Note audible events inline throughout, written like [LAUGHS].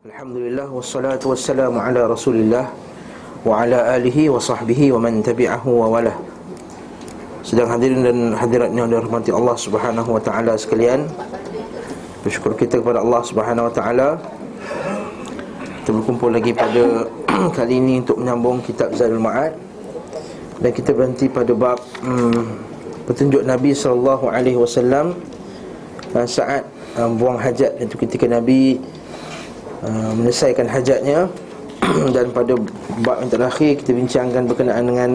Alhamdulillah wassalatu wassalamu ala Rasulillah wa ala alihi wa sahbihi wa man tabi'ahu wa wala. Sedang hadirin dan hadirat yang dirahmati Allah Subhanahu wa taala sekalian. Bersyukur kita kepada Allah Subhanahu wa taala. Kita berkumpul lagi pada [CLEARS THROAT] kali ini untuk menyambung kitab Zadul Ma'ad dan kita berhenti pada bab hmm, petunjuk Nabi sallallahu alaihi wasallam saat um, buang hajat itu ketika Nabi Uh, menyelesaikan hajatnya [CLEARS THROAT] dan pada bab yang terakhir kita bincangkan berkenaan dengan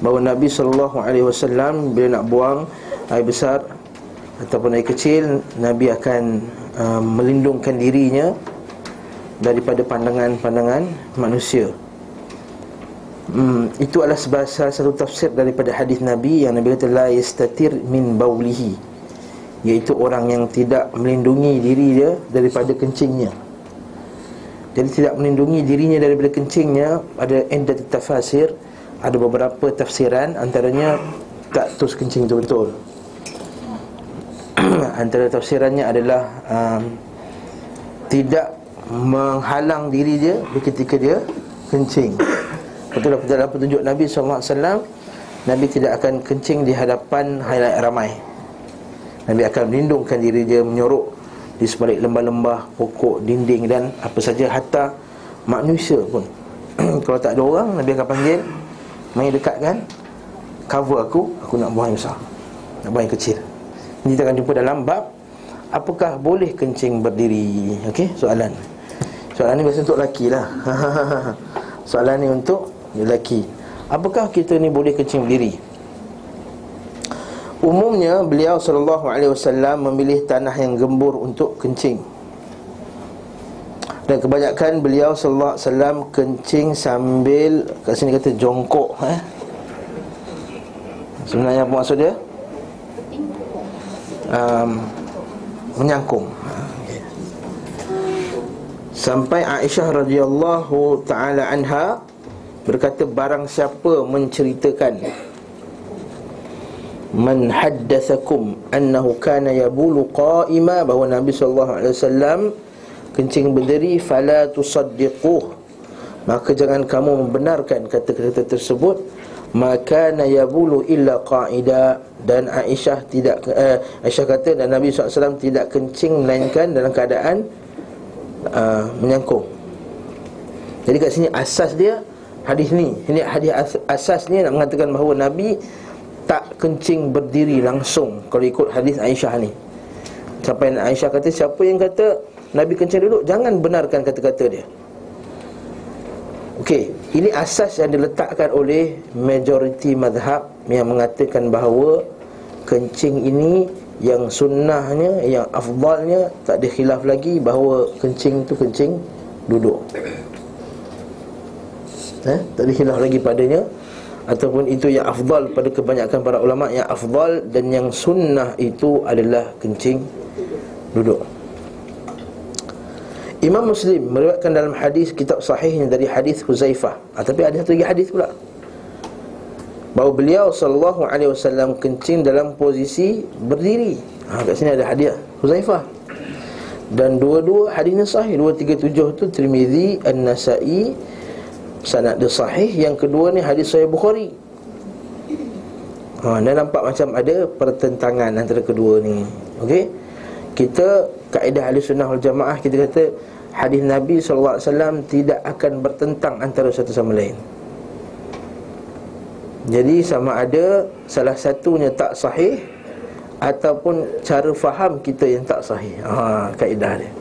bahawa Nabi sallallahu alaihi wasallam bila nak buang air besar ataupun air kecil Nabi akan uh, melindungkan dirinya daripada pandangan-pandangan manusia. Hmm, itu adalah salah satu tafsir daripada hadis Nabi yang Nabi kata la yastatir min baulihi iaitu orang yang tidak melindungi diri dia daripada kencingnya. Jadi tidak melindungi dirinya daripada kencingnya. Ada endat tafasir. Ada beberapa tafsiran Antaranya tak terus kencing betul-betul. [CLEARS THROAT] Antara tafsirannya adalah um, Tidak menghalang diri dia Ketika dia kencing. Betul dalam petunjuk Nabi SAW Nabi tidak akan kencing di hadapan highlight ramai. Nabi akan melindungkan diri dia Menyorok di sebalik lembah-lembah, pokok, dinding dan apa saja hatta manusia pun. [CLEARS THROAT] Kalau tak ada orang, Nabi akan panggil dekat kan? Cover aku, aku nak buang yang besar. Nak buang yang kecil. Ini kita akan jumpa dalam bab Apakah boleh kencing berdiri? Okey, soalan. Soalan ni biasa untuk lelaki lah. [LAUGHS] Soalan ni untuk lelaki. Apakah kita ni boleh kencing berdiri Umumnya beliau sallallahu alaihi wasallam memilih tanah yang gembur untuk kencing. Dan kebanyakan beliau sallallahu alaihi wasallam kencing sambil kat sini kata jongkok eh. Sebenarnya apa maksud dia? Um, menyangkung. Sampai Aisyah radhiyallahu taala anha berkata barang siapa menceritakan man haddathakum annahu kana yabulu qa'ima bahawa Nabi sallallahu alaihi wasallam kencing berdiri fala tusaddiquh. Maka jangan kamu membenarkan kata-kata tersebut. Maka yabulu illa qa'ida. Dan Aisyah tidak uh, Aisyah kata dan Nabi SAW tidak kencing melainkan dalam keadaan uh, menyangkung. Jadi kat sini asas dia hadis ni ini hadis asas ni nak mengatakan bahawa Nabi tak kencing berdiri langsung kalau ikut hadis Aisyah ni. Sampai Aisyah kata siapa yang kata Nabi kencing duduk jangan benarkan kata-kata dia. Okey, ini asas yang diletakkan oleh majoriti madhab yang mengatakan bahawa kencing ini yang sunnahnya, yang afdalnya tak ada khilaf lagi bahawa kencing tu kencing duduk. Eh, tak ada khilaf lagi padanya ataupun itu yang afdal pada kebanyakan para ulama yang afdal dan yang sunnah itu adalah kencing duduk. Imam Muslim meriwayatkan dalam hadis kitab sahihnya dari hadis Huzaifah. Ah, tapi ada satu lagi hadis pula. Bahawa beliau sallallahu alaihi wasallam kencing dalam posisi berdiri. Ha, kat sini ada hadis Huzaifah. Dan dua-dua hadisnya sahih. 237 tu Tirmizi, An-Nasa'i, sanad dia sahih Yang kedua ni hadis sahih Bukhari. Ha, dan nampak macam ada pertentangan antara kedua ni. Okey? Kita, kaedah ahli sunnah wal jamaah Kita kata Hadis Nabi SAW tidak akan bertentang antara satu sama lain. Jadi sama ada salah satunya tak sahih Ataupun cara faham kita yang tak sahih. Ha, Kaedah dia.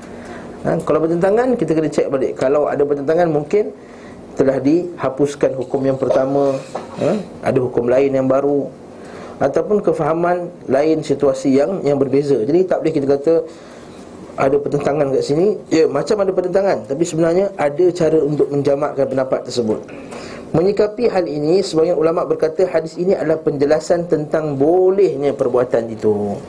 Ha, Kalau bertentangan, kita kena cek balik. Kalau ada pertentangan, mungkin telah dihapuskan hukum yang pertama eh? ada hukum lain yang baru. Ataupun kefahaman lain situasi yang yang berbeza. Jadi tak boleh kita kata ada pertentangan kat sini. Ya macam ada pertentangan. Tapi sebenarnya ada cara untuk menjamakkan pendapat tersebut. Menyikapi hal ini sebagian ulama berkata hadis ini adalah penjelasan tentang bolehnya perbuatan itu.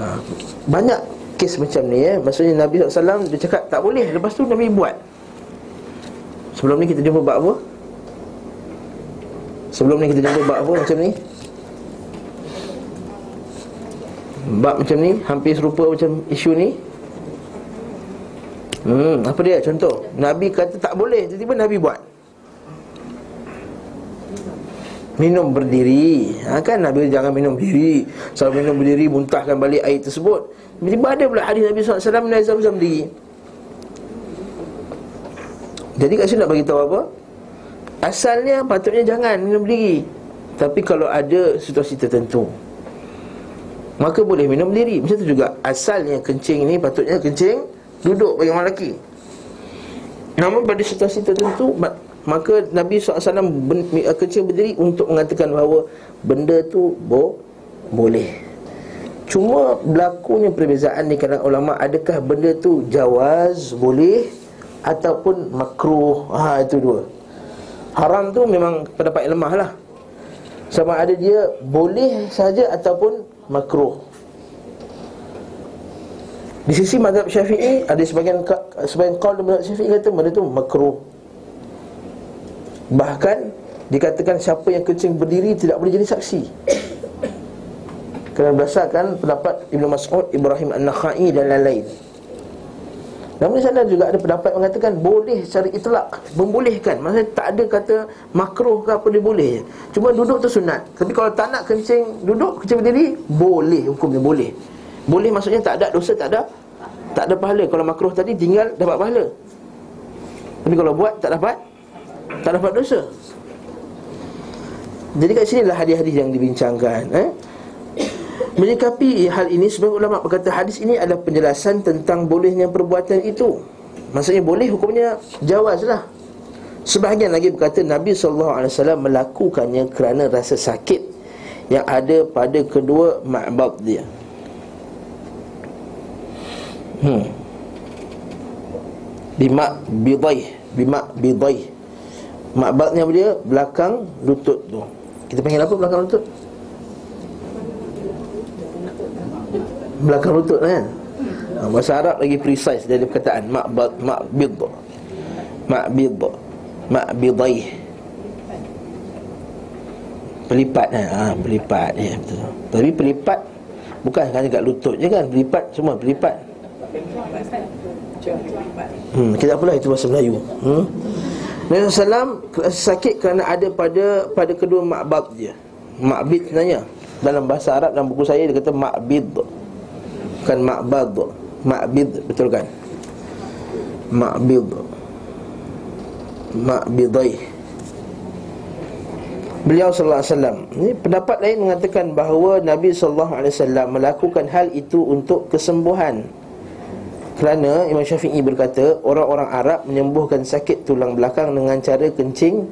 Ha, banyak kes macam ni ya. Maksudnya Nabi SAW dia cakap tak boleh. Lepas tu Nabi buat Sebelum ni kita jumpa bab apa? Sebelum ni kita jumpa bab apa macam ni? Bab macam ni Hampir serupa macam isu ni Hmm, apa dia? Contoh, Nabi kata tak boleh, tiba-tiba Nabi buat. Minum berdiri ha, Kan Nabi jangan minum berdiri Selalu minum berdiri muntahkan balik air tersebut Tiba-tiba ada pula hadis Nabi SAW Minum zam-zam berdiri Jadi kat sini nak bagi tahu apa? Asalnya patutnya jangan minum berdiri Tapi kalau ada situasi tertentu Maka boleh minum berdiri Macam tu juga. Asalnya kencing ni patutnya kencing Duduk bagi orang lelaki. Namun pada situasi tertentu Maka Nabi SAW eh, kencing berdiri untuk mengatakan bahawa Benda tu bo boleh. Cuma berlakunya perbezaan di kalangan ulama Adakah benda tu jawaz, boleh Ataupun makruh. Ha itu dua. Haram tu memang pendapat yang lemah lah Sama ada dia boleh saja ataupun makruh. Di sisi mazhab syafi'i Ada sebagian sebagian kaul mazhab syafi'i kata benda tu makruh. Bahkan dikatakan siapa yang kencing berdiri tidak boleh jadi saksi. Kerana berdasarkan pendapat Ibn Mas'ud, Ibrahim An-Nakhai dan lain-lain. Namun sana juga ada pendapat mengatakan boleh secara itlak, membolehkan. Maksudnya tak ada kata makruh ke apa dia boleh. Cuma duduk tu sunat. Tapi kalau tak nak kencing duduk, kencing berdiri, boleh hukumnya boleh. Boleh maksudnya tak ada dosa, tak ada tak ada pahala. Kalau makruh tadi tinggal dapat pahala. Tapi kalau buat tak dapat tak dapat dosa Jadi kat sini lah hadis-hadis yang dibincangkan eh? Menyikapi hal ini Sebagai ulama berkata hadis ini adalah penjelasan Tentang bolehnya perbuatan itu. Maksudnya boleh hukumnya jawaz lah. Sebahagian lagi berkata Nabi SAW melakukannya kerana rasa sakit Yang ada pada kedua ma'bab dia. Hmm. Bimak bidaih Bimak bidaih Makbatnya apa dia? Belakang lutut tu. Kita panggil apa belakang lutut? Belakang lutut kan? Ha, bahasa Arab lagi precise dari perkataan Makbat, makbid Makbid Makbidaih Pelipat kan? Ha, pelipat ya, betul. Tapi pelipat Bukan hanya kat lutut je kan? Pelipat semua pelipat Hmm, kita apalah itu bahasa Melayu. Hmm? Nabi SAW sakit kerana ada pada pada kedua makbab dia Makbid sebenarnya Dalam bahasa Arab dalam buku saya dia kata makbid Bukan makbad Makbid betul kan? Makbid Makbidai Beliau sallallahu alaihi wasallam. Ini pendapat lain mengatakan bahawa Nabi sallallahu alaihi wasallam melakukan hal itu untuk kesembuhan. Kerana Imam Syafi'i berkata Orang-orang Arab menyembuhkan sakit tulang belakang Dengan cara kencing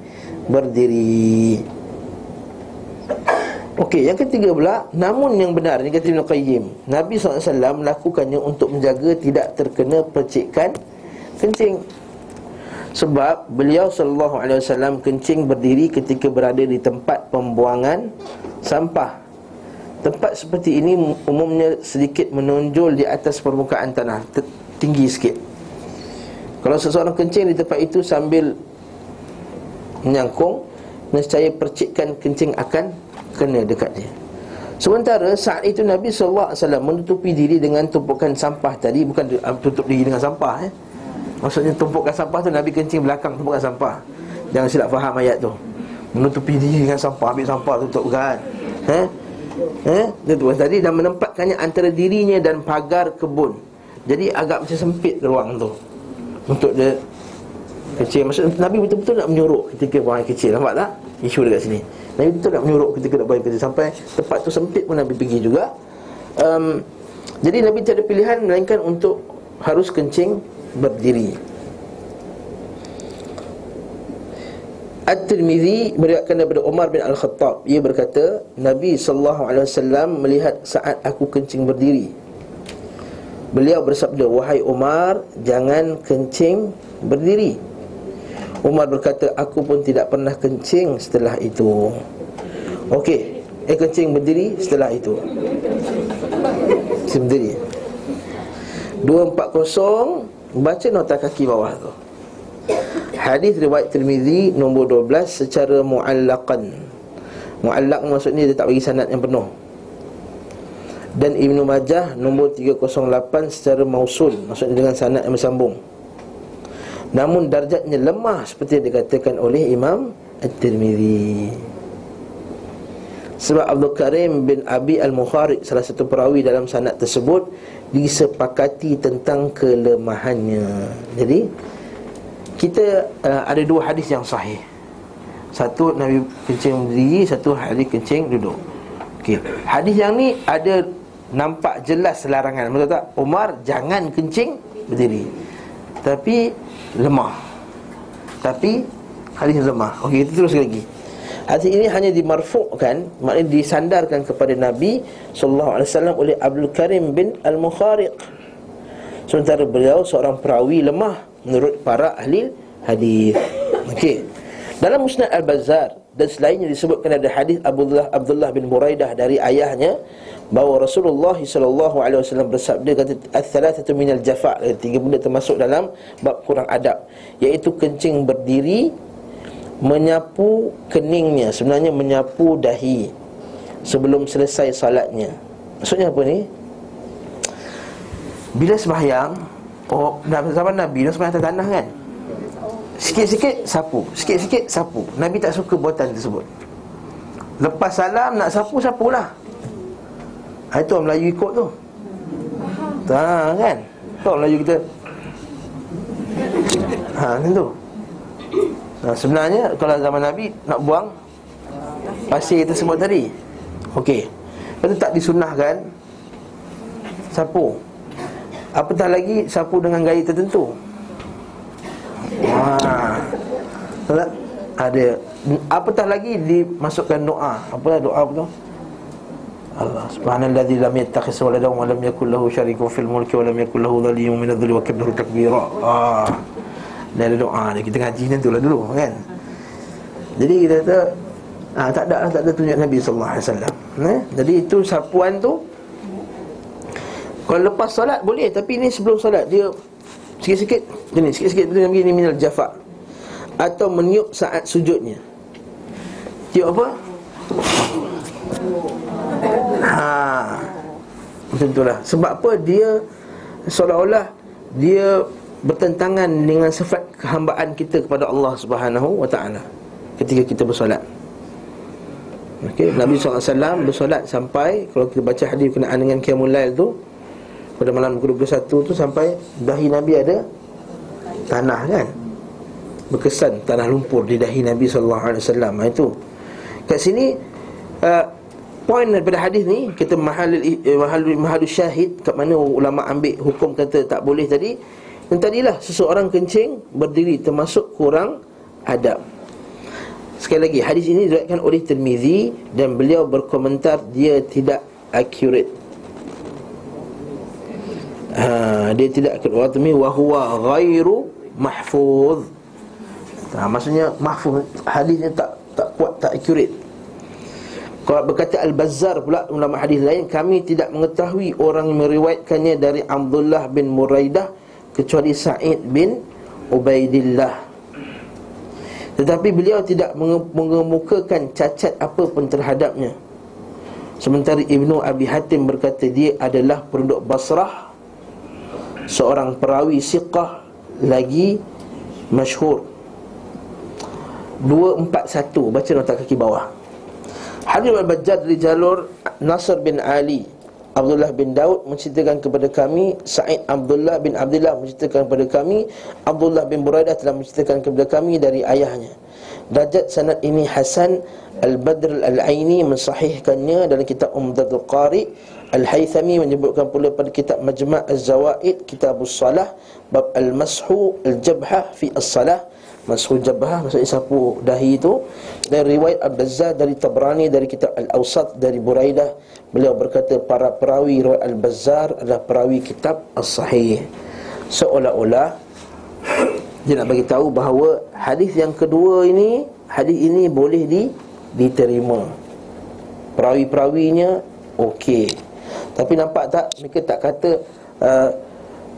berdiri Okey, yang ketiga pula Namun yang benar, ini kata Ibn Qayyim Nabi SAW melakukannya untuk menjaga Tidak terkena percikan kencing. Sebab beliau SAW kencing berdiri Ketika berada di tempat pembuangan sampah. Tempat seperti ini umumnya sedikit menonjol di atas permukaan tanah tinggi sikit. Kalau seseorang kencing di tempat itu sambil menyangkung Nescaya percikan kencing akan kena dekat dia. Sementara saat itu Nabi SAW menutupi diri dengan tumpukan sampah tadi Bukan uh, tutup diri dengan sampah eh? Maksudnya tumpukan sampah tu Nabi kencing belakang tumpukan sampah. Jangan silap faham ayat tu. Menutupi diri dengan sampah Ambil sampah tutup kan eh? Eh? Itu tadi dan menempatkannya antara dirinya dan pagar kebun. Jadi agak macam sempit ruang tu. Untuk dia kecil. Maksud Nabi betul-betul nak menyuruh ketika air kecil. Nampak tak? Isu dekat sini Nabi betul nak menyuruh nak buang air kecil Sampai tempat tu sempit pun Nabi pergi juga. Um, Jadi Nabi tiada pilihan Melainkan untuk harus kencing berdiri. At-Tirmizi meriwayatkan daripada Umar bin Al-Khattab. Ia berkata Nabi sallallahu alaihi wasallam melihat saat aku kencing berdiri. Beliau bersabda Wahai Umar Jangan kencing berdiri Umar berkata Aku pun tidak pernah kencing setelah itu. Okey Eh kencing berdiri setelah itu. Kencing berdiri. 240 Baca nota kaki bawah tu. Hadis riwayat Tirmizi nombor 12 secara muallaqan. Muallaq maksudnya dia tak bagi sanad yang penuh. Dan Ibnu Majah nombor 308 secara mausul. Maksudnya dengan sanad yang bersambung Namun darjatnya lemah seperti yang dikatakan oleh Imam At-Tirmidhi. Sebab Abdul Karim bin Abi Al-Mukharid Salah satu perawi dalam sanad tersebut Disepakati tentang kelemahannya. Jadi Kita uh, ada dua hadis yang sahih. Satu Nabi kencing berdiri Satu hadis kencing duduk. Okey. Hadis yang ni ada Nampak jelas larangan. Betul tak? Umar jangan kencing berdiri. Tapi lemah. Tapi hadis lemah. Okey, kita terus lagi. Hadis ini hanya dimarfu'kan Maknanya disandarkan kepada Nabi SAW oleh Abdul Karim bin Al-Mukhariq. Sementara beliau seorang perawi lemah Menurut para ahli hadis. Okey. Dalam Musnad Al-Bazar Dan selainnya disebutkan ada hadis Abdullah, Abdullah bin Buraidah dari ayahnya bahawa Rasulullah sallallahu alaihi wasallam bersabda kata ats-thalathatu minal jafa' tiga benda termasuk dalam bab kurang adab iaitu kencing berdiri menyapu keningnya. Sebenarnya menyapu dahi sebelum selesai salatnya. Maksudnya apa ni? Bila sembahyang oh zaman Nabi dah sembahyang tanah kan? Sikit-sikit sapu sikit-sikit sapu. Nabi tak suka buatan tersebut. Lepas salam nak sapu sapulah Ha, itu orang Melayu ikut tu. Ha kan? Itu orang Melayu kita. Ha macam tu. Ha, Sebenarnya kalau zaman Nabi Nak buang Pasir tersebut tadi. Okey. Lepas tu tak disunahkan Sapu. Apatah lagi sapu dengan gaya tertentu? Ha? Ada. Apatah lagi dimasukkan doa? Apa doa apa tu Allah subhanallazi lam yattakhis waladan wa lam yakul lahu syarikun fil mulki wa lam yakul lahu dhalimun min adh-dhulli wa kabbahu takbira. Ah. Dan ada doa ni kita ngaji nanti lah dulu kan. Jadi kita kata ah tak ada tak ada tunjuk Nabi sallallahu alaihi wasallam. Eh? Jadi itu sapuan tu kalau lepas solat boleh tapi ini sebelum solat dia sikit-sikit ni sikit-sikit tu begini minal jafa atau meniup saat sujudnya. Tiup apa? Ha. Macam itulah. Sebab apa dia seolah-olah dia bertentangan dengan sifat kehambaan kita kepada Allah Subhanahu wa taala ketika kita bersolat. Okey, Nabi SAW bersolat sampai kalau kita baca hadis berkenaan dengan qiyamul lail tu pada malam ke-21 tu sampai dahi Nabi ada tanah kan. Berkesan tanah lumpur di dahi Nabi sallallahu alaihi wasallam. Ha, itu. Kat sini uh, Poin daripada hadis ni kita mahal mahal mahal syahid kat mana ulama ambil hukum kata tak boleh tadi. Dan tadilah seseorang kencing berdiri termasuk kurang adab. Sekali lagi hadis ini diriwayatkan oleh Tirmizi dan beliau berkomentar dia tidak accurate. Ha, dia tidak accurate wa huwa ghairu mahfuz. Ha, maksudnya mahfuz hadisnya tak tak kuat tak accurate. Kalau berkata Al-Bazzar pula ulama hadis lain kami tidak mengetahui orang yang meriwayatkannya dari Abdullah bin Muraidah kecuali Sa'id bin Ubaidillah. Tetapi beliau tidak mengemukakan cacat apa pun terhadapnya. Sementara Ibnu Abi Hatim berkata dia adalah penduduk Basrah seorang perawi siqah lagi masyhur. 241 baca nota kaki bawah. Hadis al-Bajjad dari jalur Nasr bin Ali Abdullah bin Daud menceritakan kepada kami Sa'id Abdullah bin Abdullah menceritakan kepada kami Abdullah bin Buraidah telah menceritakan kepada kami dari ayahnya. Dajat sanad ini Hasan Al-Badr Al-Aini mensahihkannya dalam kitab Umdatul Qari Al-Haythami menyebutkan pula pada kitab Majma' Az-Zawaid Kitabus Salah Bab Al-Mashu Al-Jabhah Fi As-Salah Mashu Jabhah maksudnya sapu dahi itu dari riwayat Al-Bazzar dari Tabrani dari kitab Al-Awsat dari Buraidah. Beliau berkata para perawi riwayat Al-Bazzar adalah perawi kitab As-Sahih. Seolah-olah dia nak bagi tahu bahawa hadis yang kedua ini hadis ini boleh di diterima. Perawi-perawinya okey. Tapi nampak tak mereka tak kata uh,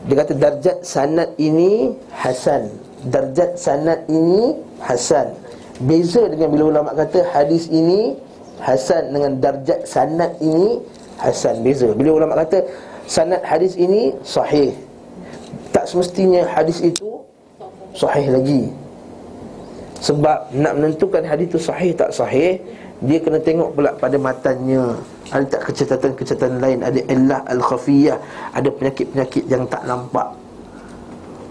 dia kata darjat sanad ini hasan darjat sanad ini hasan. Beza dengan bila ulama kata hadis ini hasan dengan darjat sanad ini hasan. Beza. Bila ulama kata sanad hadis ini sahih. Tak semestinya hadis itu sahih lagi Sebab nak menentukan hadis itu sahih tak sahih Dia kena tengok pula pada matanya Ada tak kecacatan-kecacatan lain Ada illah al-khafiyah Ada penyakit-penyakit yang tak nampak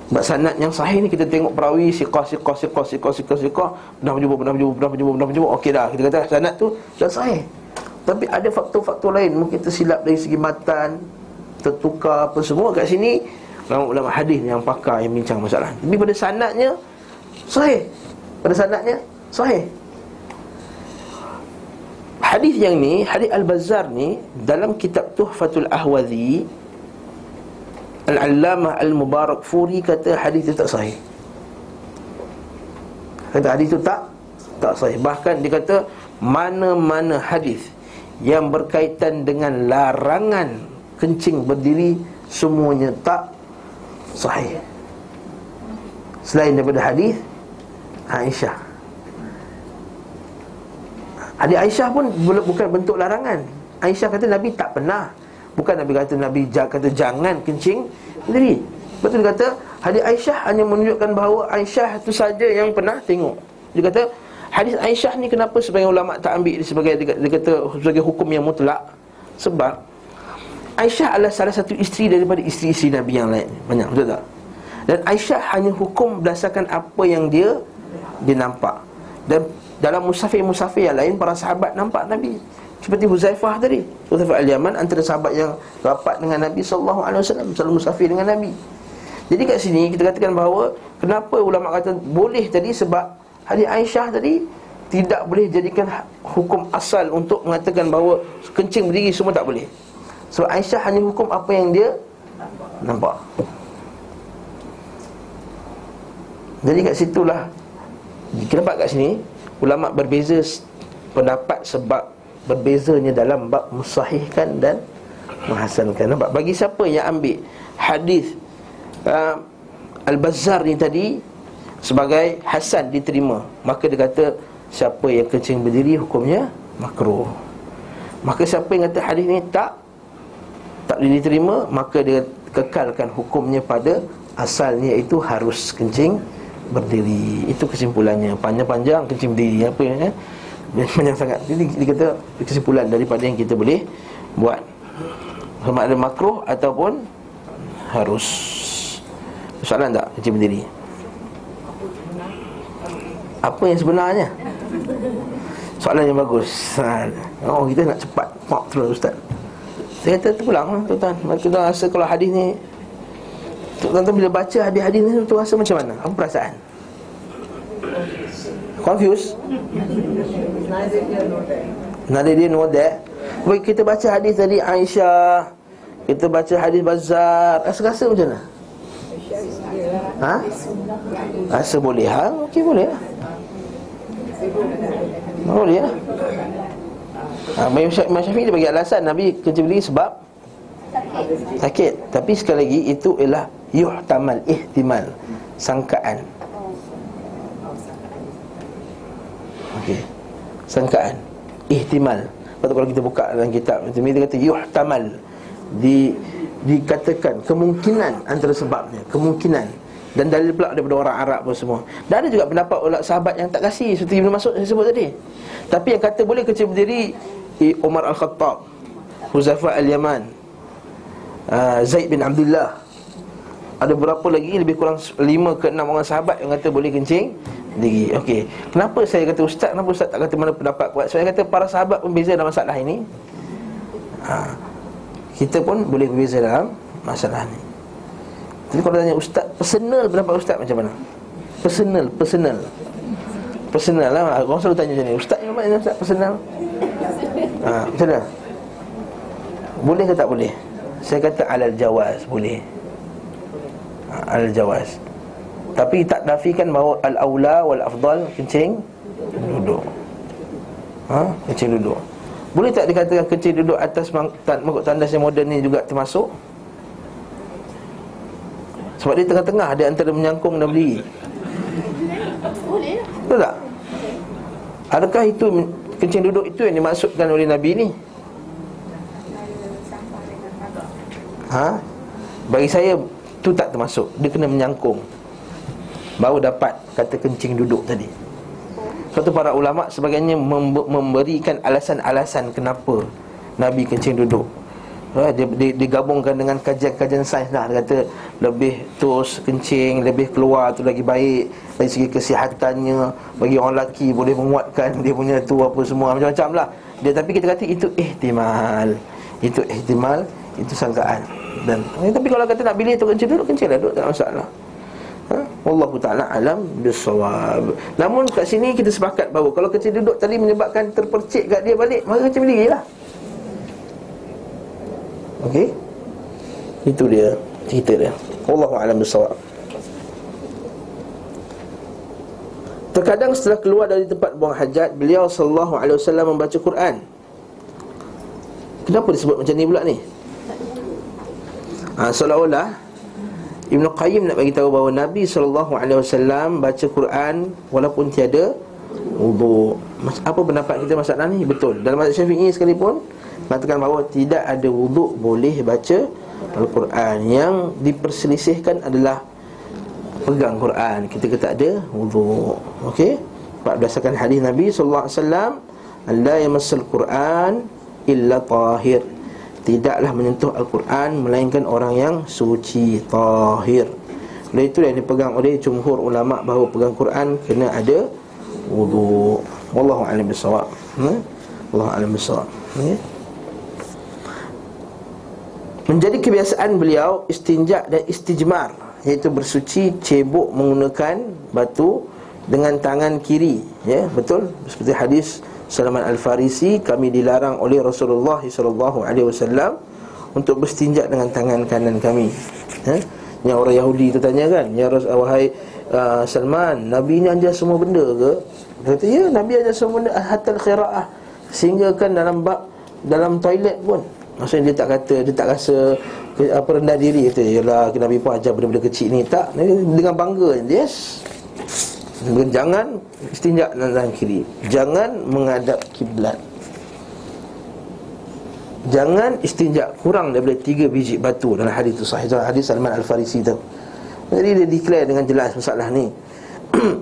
sebab sanad yang sahih ni kita tengok perawi siqah siqah siqah siqah siqah siqah pernah berjumpa pernah berjumpa pernah berjumpa pernah berjumpa okey dah kita kata sanad tu dah sahih. Tapi ada faktor-faktor lain mungkin tersilap dari segi matan, tertukar apa semua kat sini ulama-ulama hadis yang pakar yang bincang masalah. Tapi pada sanadnya sahih. Pada sanadnya sahih. Hadis yang ni, hadis Al-Bazzar ni dalam kitab Tuhfatul Ahwazi Al-Allamah Al-Mubarak Furi kata hadis itu tak sahih. Kata hadis itu tak tak sahih. Bahkan dia kata mana-mana hadis yang berkaitan dengan larangan kencing berdiri semuanya tak sahih. Selain daripada hadis Aisyah. Hadis Aisyah pun bukan bentuk larangan. Aisyah kata Nabi tak pernah Bukan Nabi kata Nabi kata jangan kencing sendiri. Betul dia kata hadis Aisyah hanya menunjukkan bahawa Aisyah itu saja yang pernah tengok. Dia kata hadis Aisyah ni kenapa sebagian ulama tak ambil sebagai dia kata sebagai hukum yang mutlak? Sebab Aisyah adalah salah satu isteri daripada isteri-isteri Nabi yang lain. Banyak betul tak? Dan Aisyah hanya hukum berdasarkan apa yang dia dia nampak. Dan dalam musafir-musafir yang lain para sahabat nampak Nabi seperti Huzaifah tadi Huzaifah al-Yaman antara sahabat yang rapat dengan Nabi wasallam selalu musafir dengan Nabi. Jadi kat sini kita katakan bahawa kenapa ulama kata boleh tadi sebab hadis Aisyah tadi tidak boleh jadikan hukum asal untuk mengatakan bahawa kencing berdiri semua tak boleh. Sebab Aisyah hanya hukum apa yang dia nampak. Jadi kat situlah kita nampak kat sini ulama berbeza pendapat sebab berbezanya dalam bab mensahihkan dan menghasankan. Nampak? Bagi siapa yang ambil hadis uh, al-bazzar ni tadi sebagai hasan diterima maka dia kata siapa yang kencing berdiri hukumnya makruh. Maka siapa yang kata hadis ni tak tak boleh diterima maka dia kekalkan hukumnya pada asalnya itu harus kencing berdiri. Itu kesimpulannya. Panjang-panjang kencing berdiri. Apa ya banyak sangat Jadi dia kata kesimpulan daripada yang kita boleh buat. Sama ada makruh ataupun harus. Soalan tak kecil berdiri? Apa yang sebenarnya? Soalan yang bagus. Oh kita nak cepat Mak terus Ustaz. Saya kata terpulang lah tuan-tuan Kita rasa kalau hadis ni Tuan-tuan bila baca hadis-hadis ni Tuan rasa macam mana? Apa perasaan Confused? Neither dia know that Baik kita baca hadis tadi Aisyah. Kita baca hadis Bazar Rasa-rasa macam mana? Ha? Rasa boleh ha? Okey boleh lah Boleh lah ha, Imam Syafiq dia bagi alasan Nabi kerja beli sebab Sakit. Tapi sekali lagi itu ialah Yuhtamal, ihtimal Sangkaan Okey. Sangkaan. Ihtimal. Lepas kalau kita buka dalam kitab Dia kata yuhtamal. Di, Dikatakan kemungkinan antara sebabnya. Kemungkinan. Dan dalil pula daripada orang Arab pun semua. Dan ada juga pendapat ulama sahabat yang tak kasih Seperti Ibn Masud saya sebut tadi. Tapi yang kata boleh kecil berdiri Umar Al-Khattab Huzaifah Al-Yaman uh, Zaid bin Abdullah. Ada berapa lagi? Lebih kurang 5 ke 6 orang sahabat Yang kata boleh kencing diri Okey. Kenapa saya kata ustaz, kenapa ustaz tak kata mana pendapat kuat? Saya kata para sahabat pun beza dalam masalah ini. Ha. Kita pun boleh berbeza dalam masalah ini. Jadi kalau tanya ustaz, personal pendapat ustaz macam mana? Personal, personal. Personal lah. Orang selalu tanya macam ni. Ustaz yang mana ustaz personal? Ha, macam mana? Boleh ke tak boleh? Saya kata alal jawaz, boleh. Ha, alal jawaz. Tapi tak nafikan bahawa al-aula wal afdal kencing duduk. Ha? Kencing duduk. Boleh tak dikatakan kencing duduk atas mangkuk tandas yang moden ni juga termasuk? Sebab dia tengah-tengah dia antara menyangkung dan. Boleh. Betul tak? Adakah itu kencing duduk itu yang dimaksudkan oleh Nabi ni? Ha? Bagi saya tu tak termasuk. Dia kena menyangkung. Baru dapat kata kencing duduk tadi. Kata para ulama sebagainya memberikan alasan-alasan kenapa Nabi kencing duduk. Ha, dia, dia, digabungkan dengan kajian-kajian sains lah. Dia kata lebih tus kencing, lebih keluar tu lagi baik. Dari segi kesihatannya Bagi orang lelaki boleh menguatkan dia punya tu apa semua Macam-macam lah. Dia, Tapi kita kata itu ihtimal. Itu ihtimal, itu sangkaan. Dan eh, Tapi kalau kata nak pilih tu kencing duduk, kencing lah duduk tak masalah Ha? Wallahu ta'ala alam bisawab. Namun kat sini kita sepakat bahawa Kalau kecil duduk tadi menyebabkan terpercik kat dia balik Maka kecil berdiri lah Okey? Itu dia cerita dia. Wallahu alam bisawab. Terkadang setelah keluar dari tempat buang hajat Beliau sallallahu alaihi wasallam membaca Quran. Kenapa disebut macam ni pula ni? Ha, seolah-olah Ibn Qayyim nak bagi tahu bahawa Nabi SAW baca Quran walaupun tiada wudu. Apa pendapat kita masalah ni? Betul. Dalam mazhab Syafi'i sekalipun mengatakan bahawa tidak ada wudu boleh baca Al-Quran. Yang diperselisihkan adalah pegang Quran ketika tak ada wudu. Okey? Berdasarkan hadis Nabi alaihi wasallam, "La yamassul Quran illa tahir." Tidaklah menyentuh Al-Quran melainkan orang yang suci tahir. Oleh itu yang dipegang oleh jumhur ulama bahawa pegang Quran kena ada wudu. Wallahu a'lam bissawab. Hmm? Wallahu a'lam bissawab. Okay. Menjadi kebiasaan beliau istinja dan istijmar iaitu bersuci cebok menggunakan batu dengan tangan kiri ya betul seperti hadis Salman Al-Farisi kami dilarang oleh Rasulullah wasallam untuk berstinja dengan tangan kanan kami. Ha? Yang orang Yahudi tu tanya kan, ya Rasul wahai uh, Salman, Nabi ni ajar semua benda ke? Dia kata, ya Nabi ajar semua benda hatta al-qiraah. Sehingga kan dalam bab dalam toilet pun Maksudnya dia tak kata, dia tak rasa apa rendah diri kata, yalah Nabi pun ajar benda-benda kecil ni tak, dengan bangga yes Jangan istinja dengan tangan kiri. Jangan menghadap kiblat. Jangan istinja kurang daripada tiga biji batu Dalam hadis itu sahih. Hadis Salman Al-Farisi itu Jadi dia declare dengan jelas masalah ni. [CLEARS THROAT]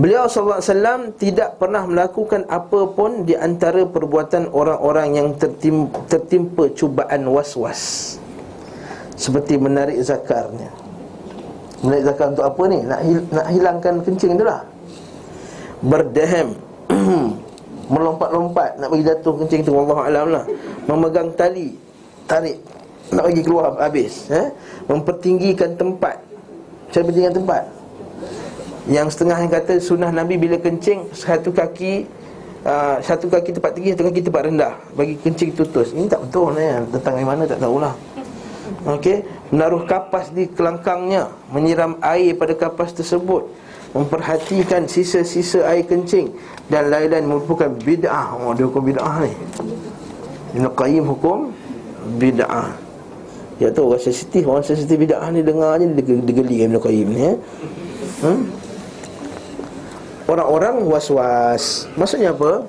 Beliau SAW tidak pernah melakukan apa pun Di antara perbuatan orang-orang yang tertim, tertimpa cubaan was-was. Seperti menarik zakarnya Menaik zakat untuk apa ni? Nak, hil, nak hilangkan kencing tu lah. Berdehem [CLEARS THROAT] Melompat-lompat Nak bagi jatuh kencing tu Allah Alam lah. Memegang tali Tarik. Nak bagi keluar habis eh? Mempertinggikan tempat. Cara pertinggikan tempat? Yang setengah yang kata Sunnah Nabi bila kencing Satu kaki uh, Satu kaki tempat tinggi Satu kaki tempat rendah. Bagi kencing tutus. Ini tak betul eh? Tentang dari mana tak tahulah. Okey, menaruh kapas di kelangkangnya, menyiram air pada kapas tersebut, memperhatikan sisa-sisa air kencing dan lain-lain merupakan bid'ah. Oh, dia hukum bid'ah ni. Ibn Qayyim hukum bid'ah. Ya tu orang sensitif, orang sensitif bid'ah ni dengar je digeli Ibn Qayyim ni ya. Hmm? Orang-orang was-was. Maksudnya apa?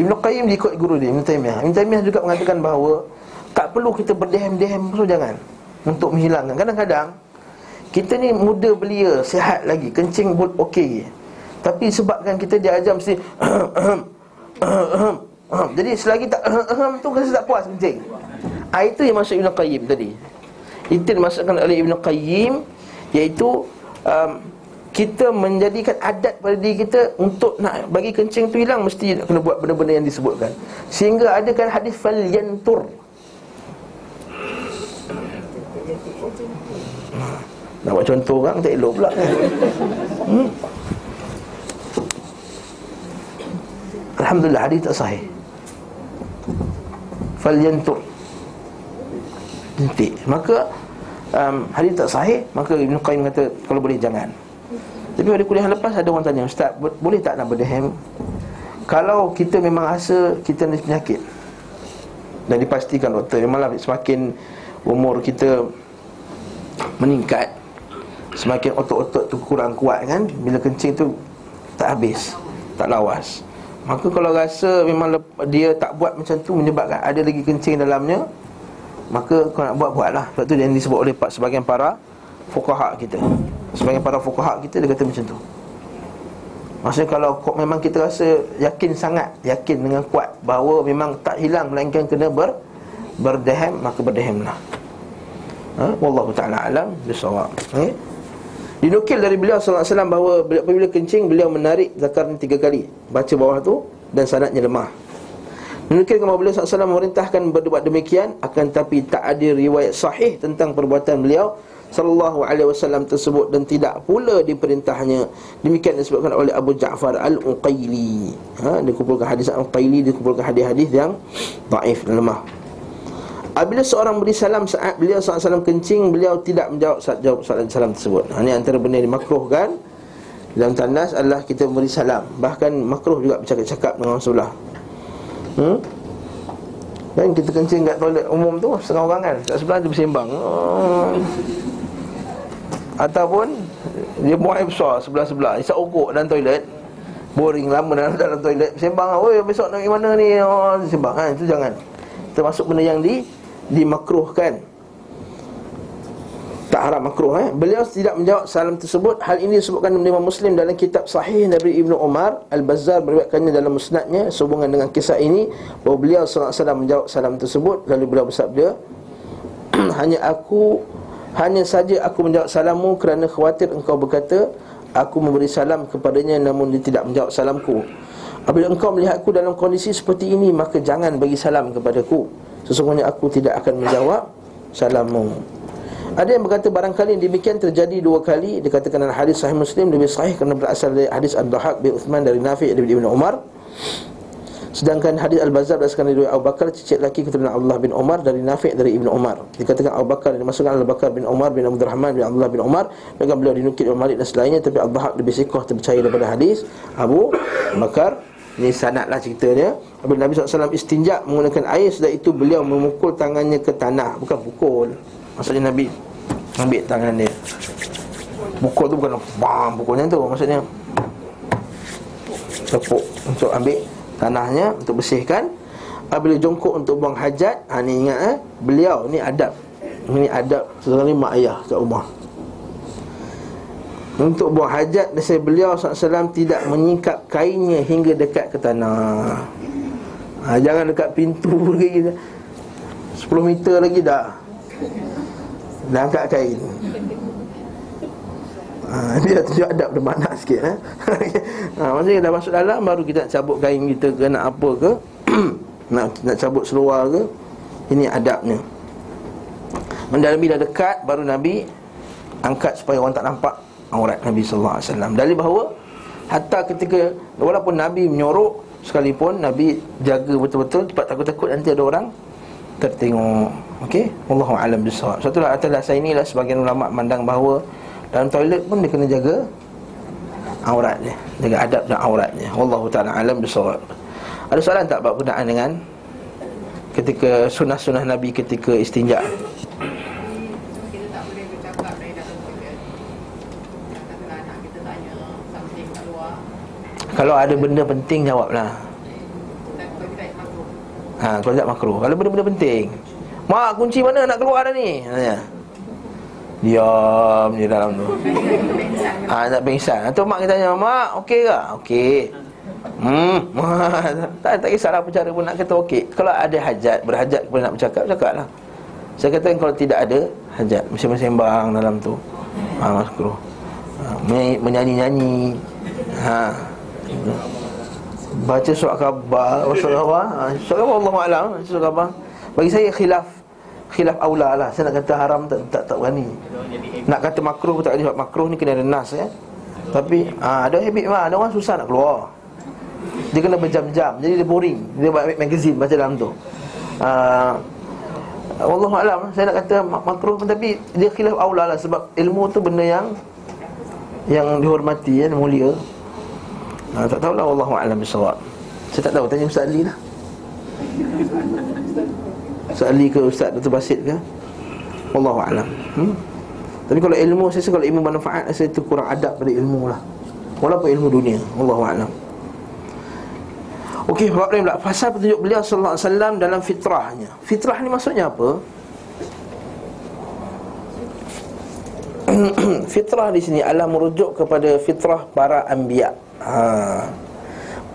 Ibn Qayyim diikut guru dia, Ibn Taymiyah. Ibn Taymiyah juga mengatakan bahawa tak perlu kita berdehem-dehem tu jangan Untuk menghilangkan. Kadang-kadang Kita ni muda belia Sihat lagi Kencing pun okey. Tapi sebabkan kita diajar mesti [CLEARS THROAT] Jadi selagi tak [CLEARS THROAT] tu Rasa tak puas kencing. Ha, Itu yang masuk Ibn Qayyim tadi. Itu dimasukkan oleh Ibn Qayyim Iaitu um, kita menjadikan adat pada diri kita untuk nak bagi kencing tu hilang mesti kena buat benda-benda yang disebutkan. Sehingga ada kan hadis fal yantur Nak buat contoh orang tak elok pula. Hmm? Alhamdulillah hadis tak sahih. Falyantur. Jentik Maka um, Hadis tak sahih Maka Ibn Qayyim kata Kalau boleh jangan. Tapi pada kuliah lepas Ada orang tanya Ustaz boleh tak nak berdehem? Kalau kita memang rasa Kita ada penyakit Dan dipastikan doktor Memanglah semakin Umur kita Meningkat Semakin otot-otot tu kurang kuat kan Bila kencing tu tak habis Tak lawas. Maka kalau rasa memang dia tak buat macam tu Menyebabkan ada lagi kencing dalamnya Maka kau nak buat, buatlah. Sebab tu yang disebut oleh sebagian para Fukaha kita. Sebagai para fukaha kita dia kata macam tu. Maksudnya kalau memang kita rasa yakin sangat Yakin dengan kuat bahawa memang tak hilang Melainkan kena ber, berdehem Maka berdehemlah ha? Wallahu ta'ala alam Bisawab. Okay? Dinukil dari beliau SAW bahawa Apabila kencing beliau menarik zakarnya tiga kali. Baca bawah tu Dan sanatnya lemah. Dinukilkan bahawa beliau SAW memerintahkan berdebat demikian Akan tapi tak ada riwayat sahih Tentang perbuatan beliau sallallahu alaihi wasallam tersebut dan tidak pula diperintahnya. Demikian disebutkan oleh Abu Ja'far Al-Uqaili ha dikumpulkan hadis Al-Uqaili dikumpulkan hadis-hadis yang dhaif dan lemah Apabila seorang beri salam saat beliau SAW kencing Beliau tidak menjawab saat jawab salam, salam tersebut. Ha, Ini antara benda yang dimakruhkan Dalam tandas adalah kita memberi salam. Bahkan makruh juga bercakap-cakap dengan orang sebelah. Hmm? Dan kita kencing kat toilet umum tu Setengah orang kan? Kat sebelah tu bersembang. Hmm. Ataupun Dia buang air besar sebelah-sebelah. Isap ukuk dalam toilet. Boring lama dalam, dalam toilet. Sembang Oh besok nak pergi mana ni? Oh, Sembang. Kan Itu jangan. Termasuk benda yang di Dimakruhkan. Tak haram makruh eh? Beliau tidak menjawab salam tersebut. Hal ini disebutkan oleh Imam Muslim dalam kitab sahih dari Ibnu Umar Al-Bazzar meriwayatkannya dalam musnadnya sehubungan dengan kisah ini bahawa beliau sallallahu alaihi wasallam menjawab salam tersebut. Lalu beliau bersabda [CLEARS THROAT] hanya aku hanya saja aku menjawab salammu kerana khawatir engkau berkata Aku memberi salam kepadanya namun dia tidak menjawab salamku Apabila engkau melihatku dalam kondisi seperti ini Maka jangan bagi salam kepadaku Sesungguhnya aku tidak akan menjawab salammu ada yang berkata barangkali demikian terjadi dua kali Dikatakan dalam hadis sahih muslim Lebih sahih kerana berasal dari hadis Al-Dahak bin Uthman dari Nafi' dari Ibn Umar Sedangkan hadis Al-Bazar berdasarkan dari Abu Bakar cicit laki keturunan Abdullah bin Umar dari Nafi' dari Ibnu Umar. Dikatakan Abu Bakar dimasukkan Abu Bakar bin Umar bin Abdul Rahman bin Abdullah bin Umar dengan beliau dinukil oleh Malik dan selainnya tapi Abu Bakar lebih sikoh terpercaya daripada hadis Abu Bakar. Ini sanadlah ceritanya. Apabila Nabi SAW istinja menggunakan air sudah itu beliau memukul tangannya ke tanah bukan pukul. Maksudnya Nabi ambil tangan dia. Pukul tu bukan bam pukulnya tu maksudnya. Tepuk untuk ambil tanahnya untuk bersihkan Apabila jongkok untuk buang hajat ha, Ni ingat eh Beliau ni adab Ini adab Sebenarnya mak ayah kat rumah Untuk buang hajat Nasi beliau SAW tidak menyikat kainnya Hingga dekat ke tanah. Ha, Jangan dekat pintu [LAUGHS] lagi. 10 meter lagi dah. Dah angkat kain. Ha, dia tunjuk adab bermakna sikit eh? [LAUGHS] ha, Maksudnya dah masuk dalam Baru kita nak cabut kain kita ke Nak apa ke. [CLEARS THROAT] Nak, nak cabut seluar ke. Ini adabnya. Mendalam dah dekat Baru Nabi Angkat supaya orang tak nampak Aurat Nabi SAW Dari bahawa Hatta ketika Walaupun Nabi menyorok Sekalipun Nabi jaga betul-betul Sebab takut-takut nanti ada orang Tertengok Okey Wallahu'alam bisawab Sebab itulah atas dasar inilah Sebagian ulama' mandang bahawa dalam toilet pun dia kena jaga aurat dia, jaga adab dan auratnya. Wallahu taala alam bisawab. Ada soalan tak berkenaan dengan ketika sunah-sunah Nabi ketika istinja? Kalau ada benda penting jawablah. Ha, kalau tak makruh. Kalau benda-benda penting. Mak, kunci mana nak keluar dah ni? Tanya. Diam je dalam tu ha, Nak pingsan Atau mak kita tanya Mak okey ke? Okey Hmm [LAUGHS] tak, tak kisahlah apa cara pun nak kata okey Kalau ada hajat Berhajat kepada nak bercakap Cakap lah Saya kata kalau tidak ada Hajat Mesti sembang dalam tu Ha mas kru ha, Menyanyi-nyanyi Ha Baca surat khabar Surat khabar? Ha, Surat khabar Allah Alam Surat khabar. Bagi saya khilaf khilaf aula lah. Saya nak kata haram tak tak, tak berani. Nak kata makruh tak boleh. Makruh ni kena ada nas ya. Tapi ha, ada habit mah Ada orang susah nak keluar. Dia kena berjam-jam. Jadi dia boring. Dia buat magazine baca dalam tu. Ha, Allah alam Saya nak kata makruh pun Tapi dia khilaf aula lah. Sebab ilmu tu benda yang Yang dihormati ya, mulia ha, Tak tahulah Allah alam bisawab Saya tak tahu Tanya Ustaz Ali lah Ustaz Ali ke Ustaz Dr. Basit ke Wallahu a'lam. Hmm? Tapi kalau ilmu saya rasa kalau ilmu manfaat saya itu kurang adab pada ilmu lah. Walaupun ilmu dunia. Wallahu a'lam. Okey, lain pula pasal petunjuk beliau sallallahu alaihi wasallam dalam fitrahnya. Fitrah ni maksudnya apa? [CLEARS THROAT] fitrah di sini adalah merujuk kepada fitrah para anbiya. Ha.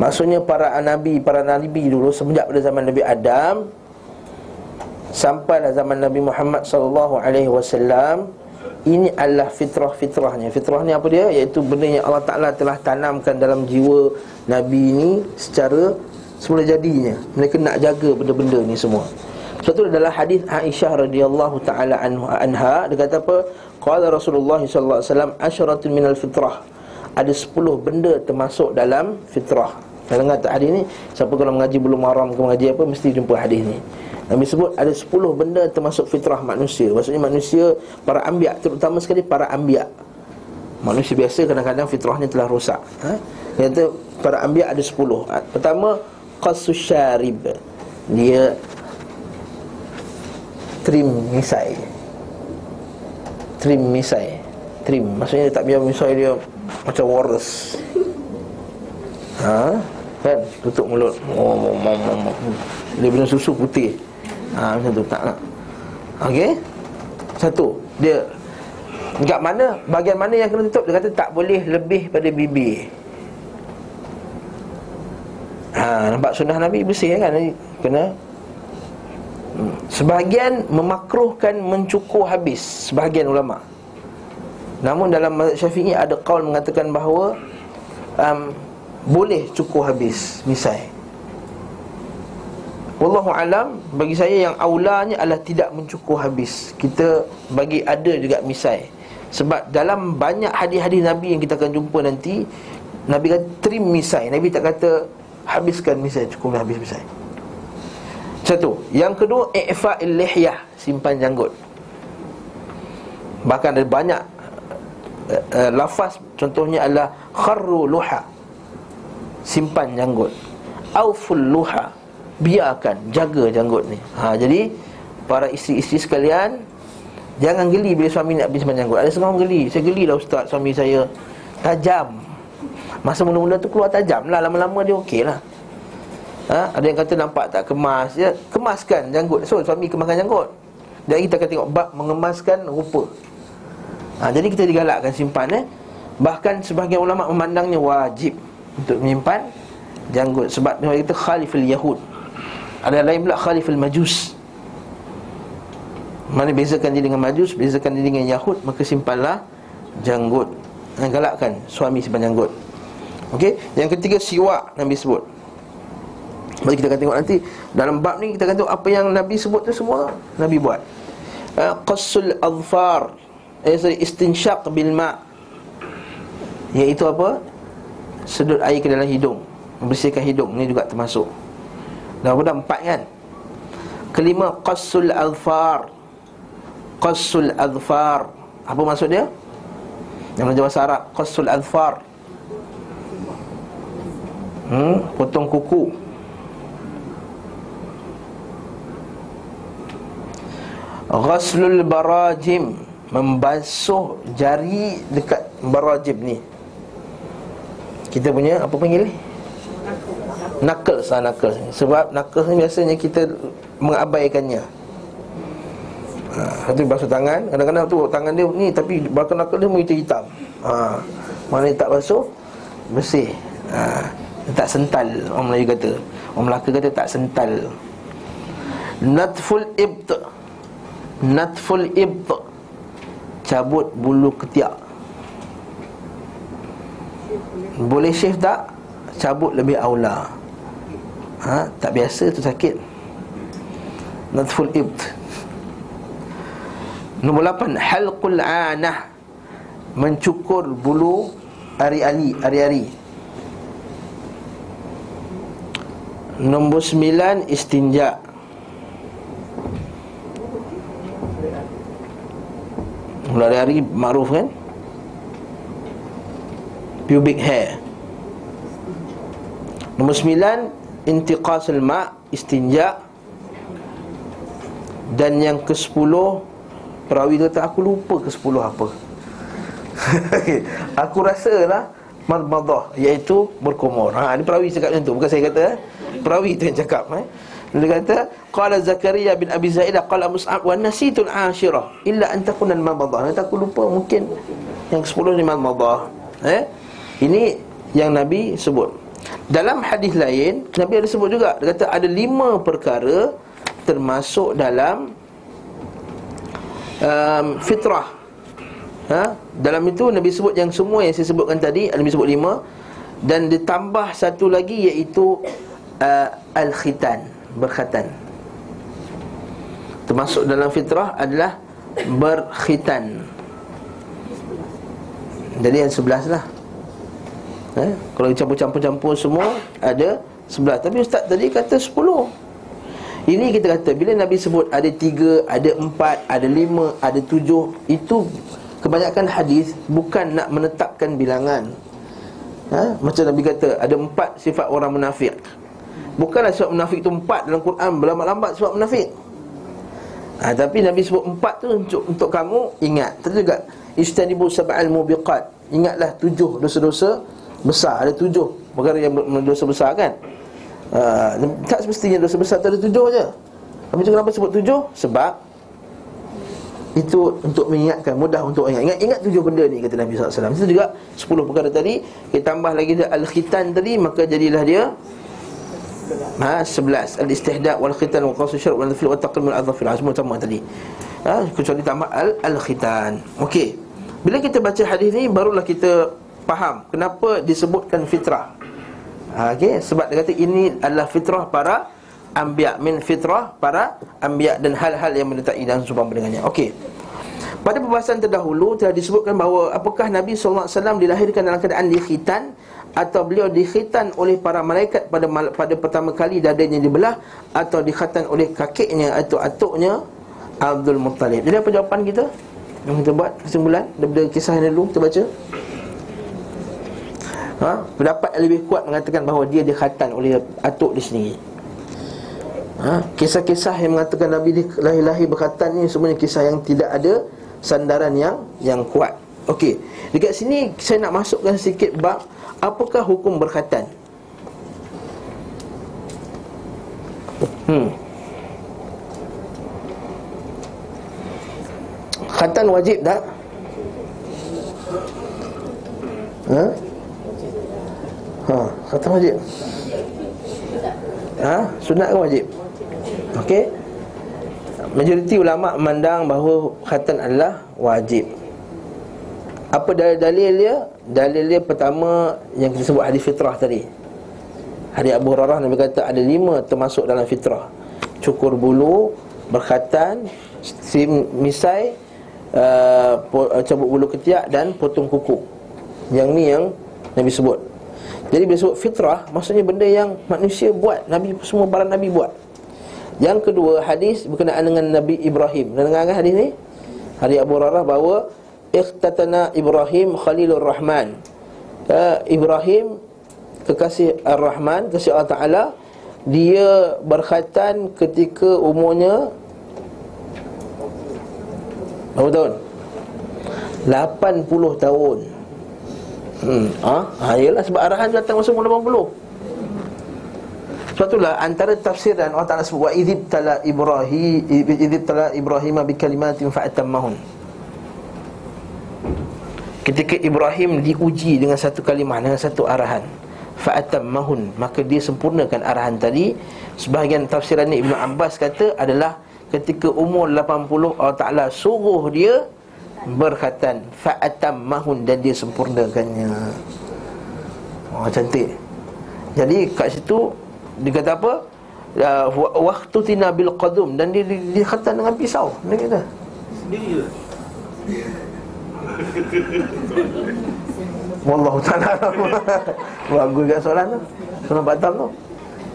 Maksudnya para nabi, para nabi dulu semenjak pada zaman Nabi Adam sampailah zaman Nabi Muhammad sallallahu alaihi wasallam ini adalah fitrah-fitrahnya. Fitrah ni apa dia? Iaitu benda yang Allah Taala telah tanamkan dalam jiwa nabi ini secara semula jadinya. Mereka nak jaga benda-benda ni semua. Satu adalah hadis Aisyah radhiyallahu taala anha dia kata apa? Qala Rasulullah sallallahu alaihi wasallam asyaratun minal fitrah. Ada 10 benda termasuk dalam fitrah. Kalau dengar tak hadis ni, siapa kalau mengaji belum haram ke mengaji apa mesti jumpa hadis ni. Nabi sebut ada 10 benda termasuk fitrah manusia. Maksudnya manusia para anbiya terutama sekali para anbiya. Manusia biasa kadang-kadang fitrahnya telah rosak. Ha? Kata para anbiya ada 10. Pertama qassus syarib. Dia trim misai trim misai trim maksudnya tak biar misai dia macam walrus ha? Kan? Tutup mulut. Oh, oh, oh, oh, oh. dia punya susu putih. Ha macam tu. Tak nak. Okey? Satu. Dia dekat mana bahagian mana yang kena tutup? Dia kata tak boleh lebih pada bibir. Ha, nampak sunnah Nabi bersih kan? Kena. Sebahagian memakruhkan mencukur habis. Sebahagian ulama' Namun dalam mazhab syafi'i ada kaul mengatakan bahawa um, Boleh cukur habis misai Wallahu alam bagi saya yang aulanya adalah tidak mencukur habis. Kita bagi ada juga misai. Sebab dalam banyak hadis-hadis Nabi yang kita akan jumpa nanti, Nabi kata trim misai. Nabi tak kata habiskan misai, cukur habis misai. Satu Yang kedua I'fa'il lihyah Simpan janggut Bahkan ada banyak uh, uh, Lafaz Contohnya adalah Kharru luha. Simpan janggut. Auful luha. Biarkan Jaga janggut ni. Ha, Jadi Para isteri-isteri sekalian Jangan geli bila suami nak simpan janggut. Ada semua geli. Saya geli lah ustaz suami saya. Tajam. Masa mula-mula tu keluar tajam lah. Lama-lama dia okey lah. Ha? Ada yang kata nampak tak kemas. Ya? Kemaskan janggut. So suami kemaskan janggut. Dan kita akan tengok bab mengemaskan rupa ha, Jadi kita digalakkan simpan eh? Bahkan sebahagian ulama' memandangnya wajib Untuk menyimpan janggut Sebab dia kata khalifil yahud. Ada lain pula khalifil majus. Mana bezakan dia dengan majus Bezakan dia dengan yahud Maka simpanlah janggut. Dan galakkan suami simpan janggut. Okey, yang ketiga siwak Nabi sebut. Mari kita akan tengok nanti. Dalam bab ni kita akan tengok apa yang Nabi sebut tu semua Nabi buat. Uh, Qassul adfar eh, sorry, Istinsyaq bil ma' Iaitu apa? Sedut air ke dalam hidung. Membersihkan hidung Ini juga termasuk. Dah? Pada empat kan? Kelima Qassul adfar Qassul adfar Apa maksud dia? Yang belajar bahasa Arab Qassul adfar Hmm, potong kuku. Ghaslul barajim Membasuh jari dekat barajim ni. Kita punya apa panggil ni? Knuckles lah knuckles Sebab knuckles ni biasanya kita mengabaikannya. Ha, Satu basuh tangan. Kadang-kadang tu tangan dia ni Tapi bakal knuckles dia hitam hitam. Ha, Mana tak basuh Bersih. Ha, Tak sental Orang Melayu kata. Orang Melaka kata tak sental. Natful ibt Natful ibt Cabut bulu ketiak. Boleh shave tak? Cabut lebih aula. Ha? Tak biasa tu sakit. Natful ibt Nombor lapan Halqul anah. Mencukur bulu Ari-ari Ari-ari. Nombor sembilan Istinja' Mula hari makruf kan? Pubic hair. Nombor sembilan Intiqas al-ma' Istinja' Dan yang ke sepuluh Perawi kata aku lupa ke sepuluh apa [LAUGHS] Aku rasa lah Marmadah Iaitu berkumur. Ha, Ini perawi cakap macam tu Bukan saya kata eh? Perawi tu yang cakap eh? Dia kata qala Zakaria bin Abi Zaidah qala Mus'ab wa nasitul ashirah illa an takuna al-madhadah. Kata aku lupa mungkin yang 10 ni madhadah. Eh? Ini yang Nabi sebut. Dalam hadis lain Nabi ada sebut juga Dia kata ada lima perkara Termasuk dalam um, Fitrah ha? Dalam itu Nabi sebut yang semua yang saya sebutkan tadi Nabi sebut lima Dan ditambah satu lagi iaitu uh, Al-Khitan Berkhatan. Termasuk dalam fitrah adalah Berkhitan. Jadi yang sebelas lah. Eh? Kalau campur-campur-campur semua Ada sebelas. Tapi Ustaz tadi kata sepuluh. Ini kita kata Bila Nabi sebut ada tiga Ada empat Ada lima Ada tujuh Itu Kebanyakan hadis Bukan nak menetapkan bilangan. Ha? Macam Nabi kata Ada empat sifat orang munafik Bukanlah sifat munafik itu empat dalam Quran Berlambat-lambat sifat munafik. Ha, Tapi Nabi sebut empat tu untuk, untuk kamu ingat. Tadi juga Istanibu sab'al mubiqat. Ingatlah tujuh dosa-dosa besar. Ada tujuh. Perkara yang dosa besar kan? Uh, Tak semestinya dosa besar tak ada tujuh je. Tapi kenapa sebut tujuh? Sebab itu untuk mengingatkan mudah untuk ingat. Ingat ingat tujuh benda ni kata Nabi SAW itu juga sepuluh perkara tadi kita tambah lagi al-khitan tadi maka jadilah dia ha sebelas al-istihda' wal khitan wa qasu syarb wal fil wa taqlim al adhaf semua sama tadi ha kecuali tambah al-khitan okey bila kita baca hadis ni barulah kita faham kenapa disebutkan fitrah. Ha, okay? sebab dia kata ini adalah fitrah para anbiya min fitrah para anbiya dan hal-hal yang menyertai dan seumpama dengannya. Okey. Pada pembahasan terdahulu telah disebutkan bahawa apakah Nabi SAW dilahirkan dalam keadaan dikhitan atau beliau dikhitan oleh para malaikat pada pada pertama kali dadanya dibelah atau dikhitan oleh kakeknya atau atuknya Abdul Muttalib. Jadi apa jawapan kita? Yang kita buat kesimpulan daripada kisah yang dulu kita baca ha? Pendapat yang lebih kuat mengatakan bahawa dia dikhatan oleh atuk dia sendiri ha? Kisah-kisah yang mengatakan Nabi lahir-lahir berkhatan ni Semuanya kisah yang tidak ada sandaran yang yang kuat Okey, dekat sini saya nak masukkan sikit bab Apakah hukum berkhatan Hmm Khatan wajib tak? Ha? Ha, kata wajib. Ha, sunat ke wajib? Okey. Majoriti ulama memandang bahawa khatan adalah wajib. Apa dalil-dalil dia? Dalil dia pertama yang kita sebut hadis fitrah tadi. Hadis Abu Hurairah Nabi kata ada lima termasuk dalam fitrah. Cukur bulu, berkhatan, sim misai, uh, cabut bulu ketiak dan potong kuku. Yang ni yang Nabi sebut. Jadi bila sebut fitrah Maksudnya benda yang manusia buat Nabi semua para Nabi buat Yang kedua hadis berkenaan dengan Nabi Ibrahim Dan dengar hadis ni? Hadis Abu Rarah bahawa Ikhtatana Ibrahim Khalilur Rahman uh, Ibrahim Kekasih Ar-Rahman Kekasih Allah Ta'ala Dia berkhatan ketika umurnya Berapa tahun? 80 tahun Hmm. Ha? ha yalah sebab arahan datang masa umur 80. Sebab itulah antara tafsiran Allah Taala sebut wa idzib tala Ibrahim idzib tala Ibrahim bi kalimatin fa atammahun. Ketika Ibrahim diuji dengan satu kalimah dengan satu arahan fa atammahun maka dia sempurnakan arahan tadi sebahagian tafsiran ni Ibnu Abbas kata adalah ketika umur 80 Allah Taala suruh dia berkhatan fa'atam mahun dan dia sempurnakannya. Oh cantik. Jadi kat situ dia kata apa? Uh, waktu tina bil qadum dan dia, khatan dengan pisau. Dia kata. Sendiri Wallahu ta'ala Bagus kat soalan tu. Soalan batal tu.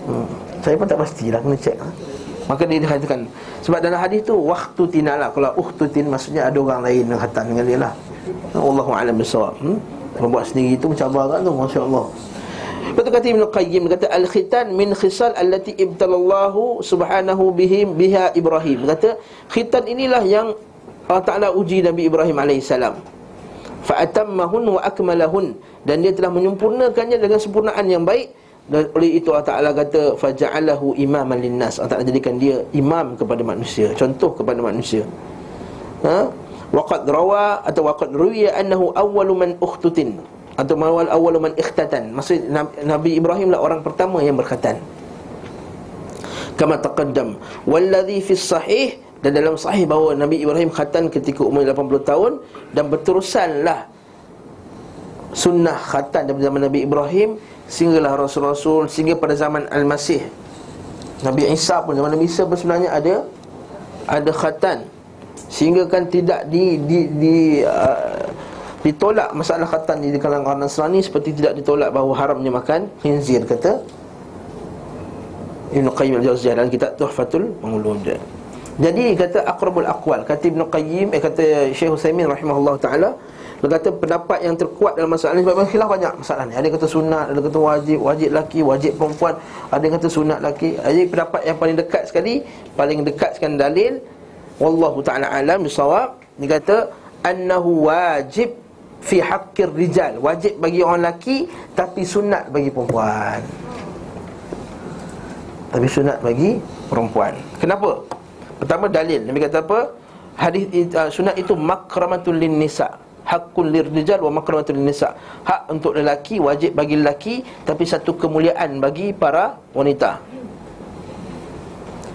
Hmm. Saya pun tak pastilah Kena cek Maka dia dikatakan Sebab dalam hadis tu Waktu tinalah Kalau uhtutin Maksudnya ada orang lain Yang khatam dengan dia lah. Allahu'alam bersawab hmm? Membuat sendiri itu Mencabar kan tu Masya Allah Betul kata Ibn Qayyim kata Al-khitan min khisal Allati ibtalallahu Subhanahu bihim Biha Ibrahim. Kata Khitan inilah yang Allah Ta'ala uji Nabi Ibrahim AS Fa'atammahun wa akmalahun. Dan dia telah menyempurnakannya Dengan sempurnaan yang baik. Dan oleh itu Allah Ta'ala kata Faja'alahu imaman linnas. Allah Ta'ala jadikan dia imam kepada manusia. Contoh kepada manusia. Ha? Waqad rawa atau waqad ruya annahu awwalu man ukhtutin. Atau mawal awwalu man ikhtatan. Maksud Nabi Ibrahim lah orang pertama yang berkhatan Kama taqaddam. Walladhi fi sahih Dan dalam sahih bahawa Nabi Ibrahim khatan ketika umur 80 tahun Dan berterusanlah Sunnah khatan daripada zaman Nabi Ibrahim Sehinggalah Rasul-Rasul Sehingga pada zaman Al-Masih. Nabi Isa pun Zaman Nabi Isa pun sebenarnya ada Ada khatan. Sehingga kan tidak di, di, di uh, Ditolak masalah khatan di kalangan orang Nasrani Seperti tidak ditolak bahawa haramnya makan Khinzir kata Ibn Qayyim al-Jawziyah dalam kitab Tuhfatul Mengulun Jadi kata akrabul aqwal Kata Ibn Qayyim Eh kata Syekh Husaymin rahimahullah ta'ala dia kata pendapat yang terkuat dalam masalah ini Sebab khilaf banyak masalah ni. Ada kata sunat, ada kata wajib, wajib laki, wajib perempuan Ada yang kata sunat laki Jadi pendapat yang paling dekat sekali Paling dekat sekali dalil Wallahu ta'ala alam bisawab Dia kata Annahu wajib Fi haqqir rijal. Wajib bagi orang laki Tapi sunat bagi perempuan. Tapi sunat bagi perempuan. Kenapa? Pertama dalil Nabi kata apa? Hadis uh, sunat itu makramatul lin nisa' haqqul lirrijal wa makramatul nisa. Hak untuk lelaki wajib bagi lelaki tapi satu kemuliaan bagi para wanita.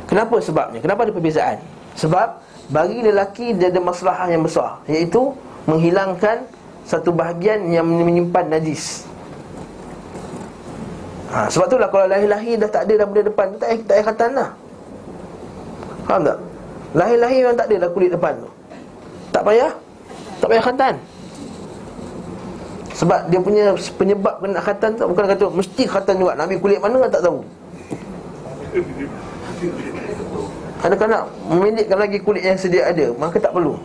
Kenapa sebabnya? Kenapa ada perbezaan? Sebab bagi lelaki dia ada masalah yang besar iaitu menghilangkan satu bahagian yang menyimpan najis. Ha, sebab itulah kalau lahir-lahir dah tak ada dah benda depan tak tak payah kata lah. Faham tak? Lahir-lahir memang tak ada dah kulit depan tu. Tak payah? Tak payah khatam Sebab dia punya penyebab kena khatam tu Bukan kata mesti khatam juga. Nak ambil kulit mana kan tak tahu. Adakah nak memindikkan lagi kulit yang sedia ada Maka tak perlu.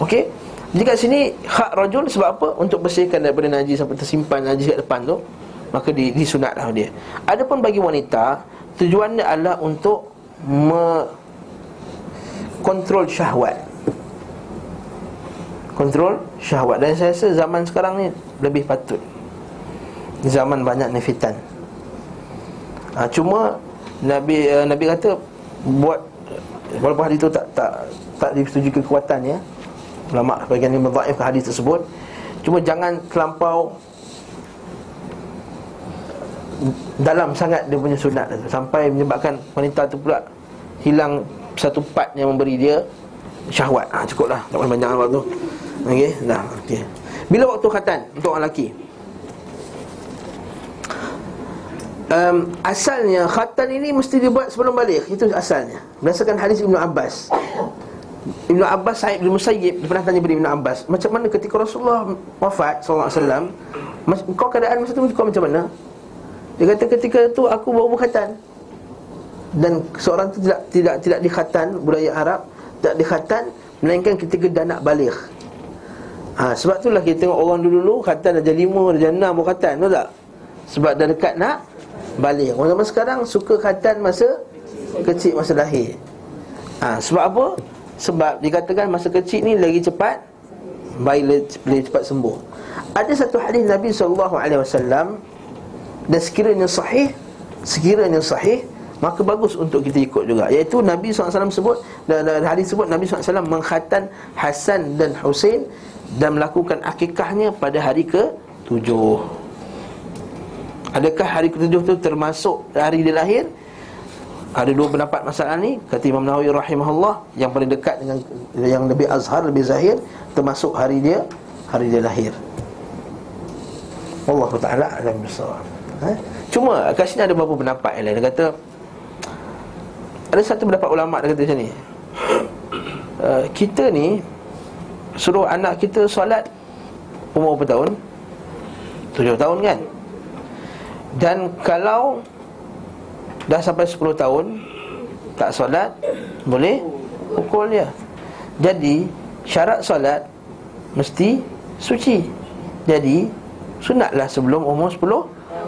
Okey? Jika sini hak rajul sebab apa? Untuk bersihkan daripada najis Sampai tersimpan najis kat depan tu Maka di, disunatlah dia. Adapun bagi wanita Tujuannya adalah untuk Kontrol syahwat. Kontrol syahwat. Dan saya rasa zaman sekarang ni lebih patut. Zaman banyak nefitan ha, cuma nabi uh, nabi kata buat walaupun hadis itu tak tak tak disetujui kekuatannya ulama bagian ini mendhaifkan hadis tersebut. Cuma jangan terlampau dalam sangat dia punya sunat sampai menyebabkan wanita tu pula hilang satu part yang memberi dia syahwat ha, cukuplah tak banyak waktu Okey, dah. Okey. Bila waktu khatan untuk orang lelaki? Um, asalnya khatan ini mesti dibuat sebelum balik Itu asalnya Berdasarkan hadis Ibn Abbas Ibn Abbas, Sa'id bin Musayyib Dia pernah tanya kepada Ibn Abbas Macam mana ketika Rasulullah wafat SAW Kau keadaan masa tu kau macam mana? Dia kata ketika tu aku baru berkhatan Dan seorang tu tidak tidak tidak dikhatan Budaya Arab Tak dikhatan Melainkan ketika dah nak balik. Ha, sebab itulah kita tengok orang dulu-dulu Khatan dah lima, dah enam pun khatan Tahu tak? Sebab dah dekat nak balik. Orang zaman sekarang suka khatan masa Kecil masa lahir. Ha, Sebab apa? Sebab dikatakan masa kecil ni lagi cepat Bayi lebih cepat sembuh. Ada satu hadis Nabi SAW Dan sekiranya sahih Sekiranya sahih Maka bagus untuk kita ikut juga. Iaitu Nabi SAW sebut Dan hadis sebut Nabi SAW Menghatan Hasan dan Hussein dan melakukan akikahnya pada hari ke-7 Adakah hari ke-7 itu termasuk hari dia lahir? Ada dua pendapat masalah ni. Kata Imam Nawawi rahimahullah Yang paling dekat dengan yang lebih azhar, lebih zahir Termasuk hari dia, hari dia lahir. Allah Ta'ala alam bersawab ha? Cuma kat sini ada beberapa pendapat yang lain Dia kata Ada satu pendapat ulama' dia kata macam ni uh, Kita ni suruh anak kita solat umur berapa tahun? Tujuh tahun kan? Dan kalau dah sampai sepuluh tahun tak solat, boleh pukul dia. Jadi syarat solat mesti suci. Jadi sunatlah sebelum umur sepuluh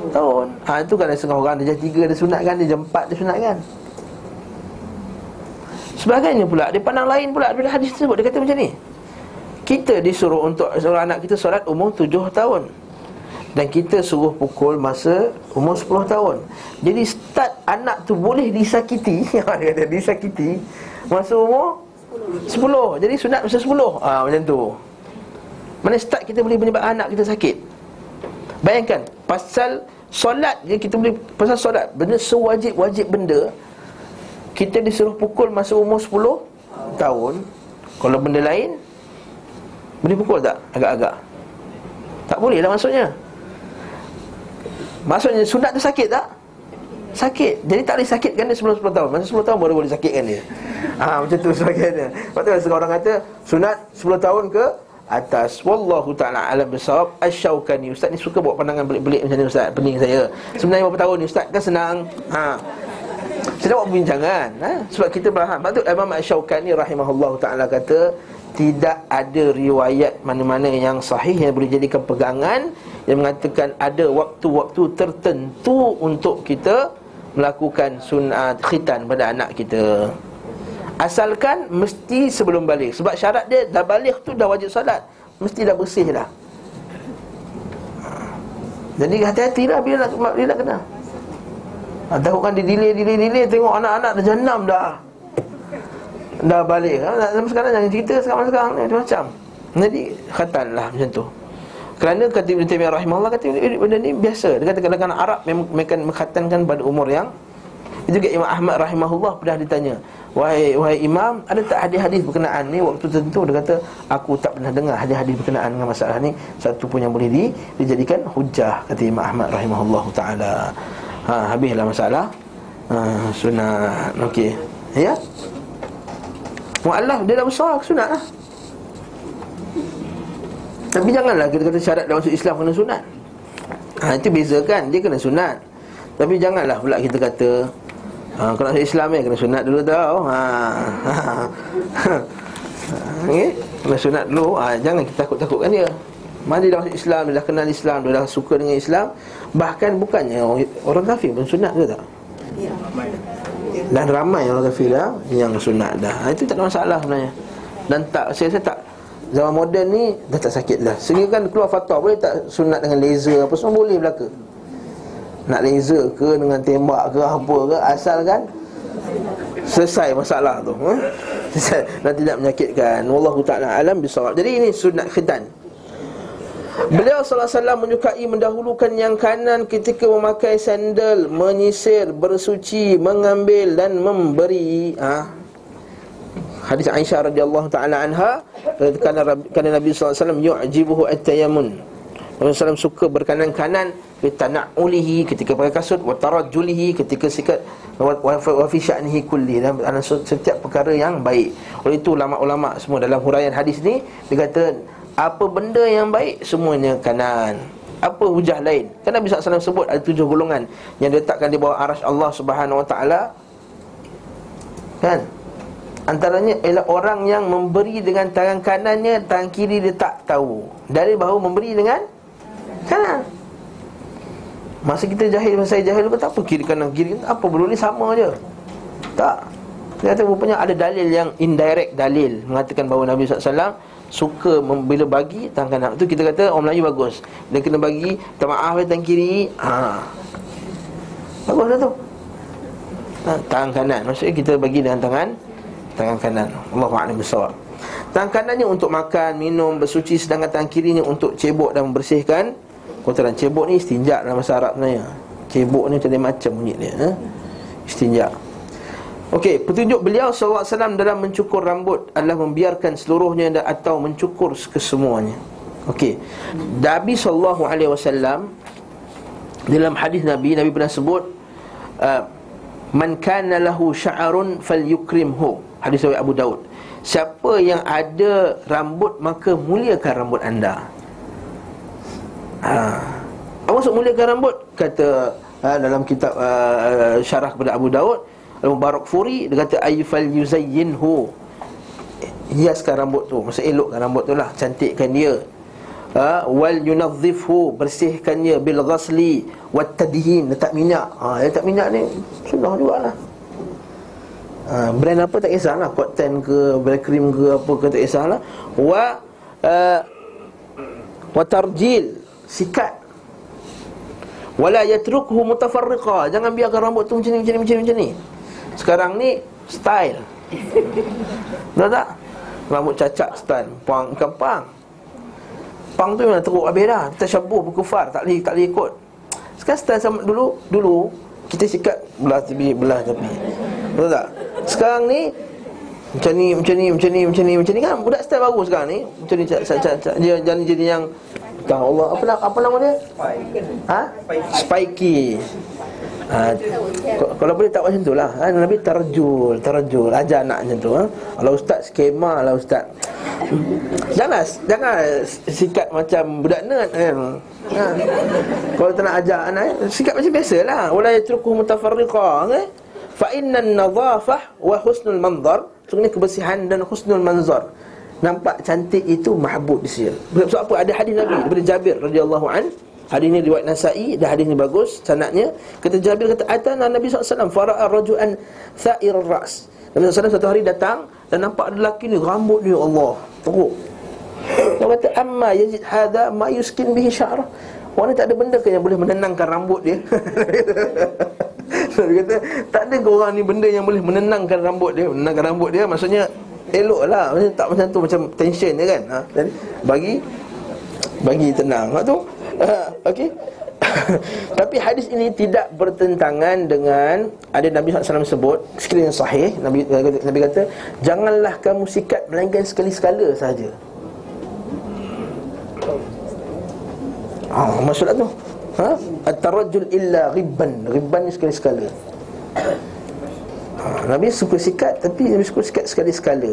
tahun. Ha itu kan ada setengah orang dia tiga dia sunat kan, dia empat dia sunat kan. Sebagainya pula, dia pandang lain pula bila hadis tersebut dia kata macam ni. Kita disuruh untuk seorang anak kita solat umur tujuh tahun. Dan kita suruh pukul masa umur 10 tahun. Jadi start anak tu boleh disakiti [LAUGHS] kata Disakiti Masa umur 10 Jadi sunat masa 10 ha, Macam tu. Mana start kita boleh menyebabkan anak kita sakit Bayangkan Pasal solat je kita boleh Pasal solat Benda sewajib-wajib benda Kita disuruh pukul masa umur 10 tahun Kalau benda lain Boleh pukul tak? Agak-agak? Tak boleh lah maksudnya. Maksudnya sunat tu sakit tak? Sakit. Jadi tak boleh sakitkan dia sebelum 10 tahun. Masa 10 tahun baru boleh sakitkan dia. Ha, Macam tu [LAUGHS] sebagainya. Lepas tu seorang kata Sunat 10 tahun ke atas. Wallahu ta'ala alam bersawab Asyawkani Ustaz ni suka buat pandangan belik-belik macam ni Ustaz. Pening saya. Sebenarnya berapa tahun ni Ustaz? Kan senang. Ha. Saya buat perbincangan ha? Sebab kita faham. Lepas tu Imam Asyawkani rahimahullah ta'ala kata tidak ada riwayat mana-mana yang sahih yang boleh jadikan pegangan yang mengatakan ada waktu-waktu tertentu untuk kita melakukan sunat khitan pada anak kita. Asalkan mesti sebelum balik. Sebab syarat dia dah balik tu dah wajib salat Mesti dah bersih dah. Jadi hati-hati lah bila nak, bila nak kena. Ha, Takutkan dia delay, delay, delay Tengok anak-anak dah jenam dah. Dah balik. Ha? Sekarang jangan cerita sekarang-sekarang ni macam Jadi khatan lah macam tu. Kerana kata Ibn Taymiyyah rahimahullah Kata benda ni biasa. Dia kata kadang-kadang Arab Mereka mengkhatankan pada umur yang Juga Imam Ahmad rahimahullah Pernah ditanya Wahai, wahai Imam Ada tak hadis-hadis berkenaan ni? Waktu tertentu dia kata Aku tak pernah dengar hadis-hadis berkenaan dengan masalah ni. Satu pun yang boleh di, dijadikan hujah Kata Imam Ahmad rahimahullah ta'ala. Ha, Habislah masalah. Ha, Sunat. Okey. Ya? Mu'allaf dia dah besar sunat lah? Tapi janganlah kita kata syarat dalam masuk Islam kena sunat. Ha, Itu bezakan. Dia kena sunat. Tapi janganlah pula kita kata ha, Kalau masuk Islam ni kena sunat dulu tau. Ha. [LAUGHS] okay? Kena sunat dulu. Ha, Jangan kita takut-takutkan dia. Mana dia dah masuk Islam, dia dah kenal Islam Dia dah suka dengan Islam Bahkan bukannya orang kafir pun sunat ke tak? Ya. Dan ramai orang kafir dah Yang sunat dah. Ha, Itu tak ada masalah sebenarnya. Dan tak Saya rasa tak Zaman moden ni Dah tak sakit dah. Sehingga kan keluar fatwa Boleh tak sunat dengan laser Apa semua boleh belaka Nak laser ke Dengan tembak ke Apa ke Asal kan Selesai masalah tu ha? [LAUGHS] Dan tidak menyakitkan Wallahu ta'ala alam bisawab Jadi ini sunat khitan Beliau SAW menyukai mendahulukan yang kanan ketika memakai sandal, menyisir, bersuci, mengambil dan memberi. Ha? Hadis Aisyah radhiyallahu taala anha kerana Nabi SAW yu'jibuhu at-tayammun. Nabi SAW suka berkanan kanan ulihi ketika pakai kasut wa ketika sikat wa fi sya'nihi kulli dalam setiap perkara yang baik. Oleh itu ulama-ulama semua dalam huraian hadis ni dia kata apa benda yang baik semuanya kanan. Apa hujah lain? Kan Nabi SAW sebut ada tujuh golongan yang diletakkan di bawah arash Allah Subhanahu Wa Taala. Kan? Antaranya ialah orang yang memberi dengan tangan kanannya tangan kiri dia tak tahu. Dari bahawa memberi dengan kanan masa kita jahil masa saya jahil pun tak apa. Kiri kanan kiri apa boleh sama je. Tak. Dia kata rupanya ada dalil yang indirect dalil mengatakan bahawa Nabi SAW suka bila bagi tangan kanan tu kita kata orang Melayu bagus. Dia kena bagi minta maaf tangan kiri. Ha. Bagus dah tu. Ha, tangan kanan. Maksudnya kita bagi dengan tangan tangan kanan. Allah a'lam bissawab. Tangan kanannya untuk makan minum bersuci sedangkan tangan kirinya untuk cebok dan membersihkan kotoran cebok ni istinja dalam bahasa Arab sebenarnya cebok ni macam bunyi dia ha? istinja Okey, petunjuk beliau SAW dalam mencukur rambut adalah membiarkan seluruhnya atau mencukur kesemuanya. Okey. Nabi sallallahu alaihi wasallam dalam hadis Nabi Nabi pernah sebut uh, man kana lahu sya'run falyukrimhu. Hadis Abu Daud. Siapa yang ada rambut maka muliakan rambut anda. Ha. Maksud muliakan rambut? Kata uh, dalam kitab uh, syarah kepada Abu Daud Al-Mubarak Furi Dia kata Ayyufal yuzayyinhu Hiaskan rambut tu Maksud elokkan rambut tu lah Cantikkan dia. Ha, Wal yunadzifhu Bersihkan dia Bil ghasli Wat tadhin Letak minyak. Ha, Letak minyak ni Sudah juga lah ha, Brand apa tak kisah lah Cotton ke Black cream ke Apa ke tak kisah lah Wa uh, Wa tarjil Sikat Wala yatrukhu mutafarriqa. Jangan biarkan rambut tu macam ni macam ni macam ni. Macam ni. Sekarang ni style. Tahu tak? Rambut cacat style. Pang bukan pang. Pang tu memang teruk habis dah. Kita syabuh berkufar, tak boleh tak boleh ikut. Sekarang style sama dulu, dulu kita sikat belah tepi belah tepi. Betul tak? Sekarang ni macam ni, macam ni, macam ni, macam ni, macam ni kan Budak style baru sekarang ni Macam ni, jadi, jadi yang Tak Allah, apa, nama, apa nama dia? Ha? Spiky ha, Kalau boleh tak macam tu lah ha? Nabi terjul, terjul Ajar anak macam tu ha? Kalau ustaz skema lah ustaz Jangan, jangan sikat macam budak nerd kan? ha? Kalau tak nak ajar anak Sikat macam biasa lah Wala yatrukuh mutafarriqa kan? Fa inna nadhafah wa husnul manzar Sungguhnya kebersihan dan husnul manzar Nampak cantik itu mahbub di sini Sebab apa? Ada hadis Nabi daripada Jabir radhiyallahu an. Hadis ini riwayat Nasa'i dan hadis ini bagus sanadnya. Kata Jabir kata atana Nabi SAW fara'a rajulan tha'ir ras. Nabi SAW satu hari datang dan nampak ada lelaki ni rambut dia Allah teruk. Dia kata amma yazid hadha ma yuskin bihi sya'rah. Orang tak ada benda ke yang boleh menenangkan rambut dia? [LAUGHS] Dia kata tak ada ke orang ni benda yang boleh menenangkan rambut dia Menenangkan rambut dia maksudnya elok lah Maksudnya tak macam tu macam tension dia kan? Ha? Jadi bagi Bagi tenang. Lepas tu [LAUGHS] ha, Okay [COUGHS] Tapi hadis ini tidak bertentangan dengan Ada Nabi SAW sebut Sekiranya sahih Nabi, Nabi kata Janganlah kamu sikat Melainkan sekali-sekala sahaja. Ah, maksudnya tu. Ha? At-tarajul illa ribban Ribban ni sekali-sekala Nabi suka sikat Tapi Nabi suka sikat sekali-sekala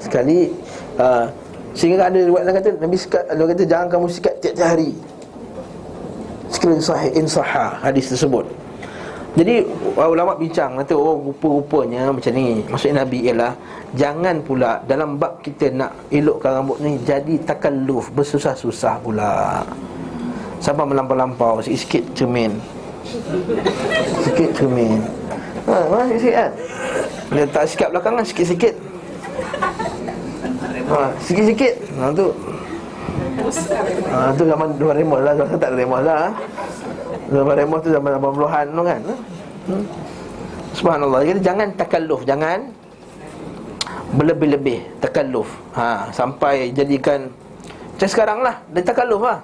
Sekali ha, Sehingga ada riwayat yang kata Nabi sikat Nabi kata jangan kamu sikat tiap-tiap hari. Sekali sahih insaha Hadis tersebut. Jadi ulama bincang kata oh rupa-rupanya macam ni. Maksudnya Nabi ialah jangan pula dalam bab kita nak elokkan rambut ni jadi takalluf bersusah-susah pula. Sampai melampau-lampau Sikit-sikit cermin. Sikit cermin Ha, mana sikit-sikit kan? Dia tak sikap belakangan sikit-sikit. Ha, sikit-sikit. Ha, tu. Ha, tu zaman Dua Remos lah. Saya tak ada Remos lah Dua Remos tu zaman 80-an tu kan? Hmm. Subhanallah. Jadi jangan takalluf Jangan Berlebih-lebih Takalluf. Ha, Sampai jadikan Macam sekarang lah Dia takalluf lah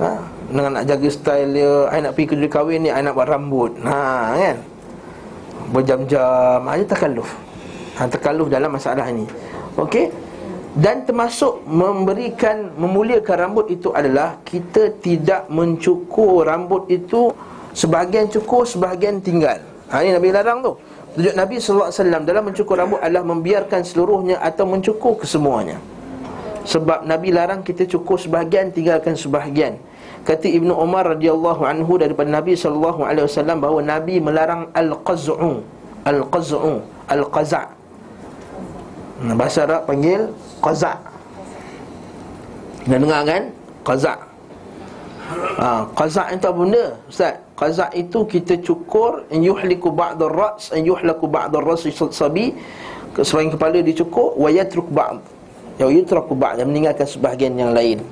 ha? Dengan nak jaga style dia I nak pergi kerja kahwin ni I nak buat rambut ha, kan Berjam-jam Ini takalluf ha, Takalluf dalam masalah ini Okey dan termasuk memberikan memuliakan rambut itu adalah kita tidak mencukur rambut itu sebahagian cukur sebahagian tinggal. Ha ini Nabi larang tu. Tujuan Nabi sallallahu alaihi wasallam dalam mencukur rambut adalah membiarkan seluruhnya atau mencukur kesemuanya. Sebab Nabi larang kita cukur sebahagian tinggalkan sebahagian. Kata Ibnu Umar radhiyallahu anhu daripada Nabi sallallahu alaihi wasallam bahawa Nabi melarang al-qaz'u, al-qaz'u, al-qaza'. Bahasa Arab panggil qaza'. Dah dengar kan? Qaza'. Ha, qaza' itu apa benda? Ustaz, qaza' itu kita cukur in yuhliku ba'd ar-ra's, in yuhlaku ba'd ar-ra's sabi sebahagian kepala dicukur wa yatruk ba'd. Ya yutraku ba'd meninggalkan sebahagian yang lain.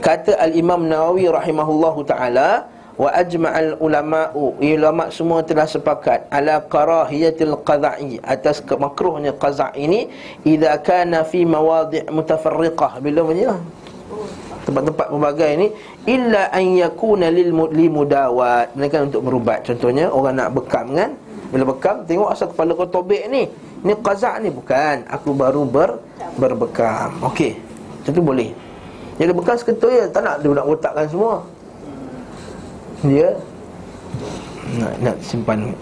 Kata Al-Imam Nawawi rahimahullahu taala wa ajma'al ulama'u ulama semua telah sepakat ala karahiyatil qadha'i atas kemakruhnya qaza' ini idza kana fi mawadhi' mutafarriqah. Bila punya tempat-tempat pelbagai ini illa an yakuna lil limudawat mereka untuk berubat. Contohnya orang nak bekam kan? Bila bekam tengok asal kepala kau tobek ni. Ni qaza' ni. Bukan. Aku baru ber berbekam. Okey. Itu boleh jadi bekas ketua ya tak nak dia nak otakkan semua. Dia nak nak simpan.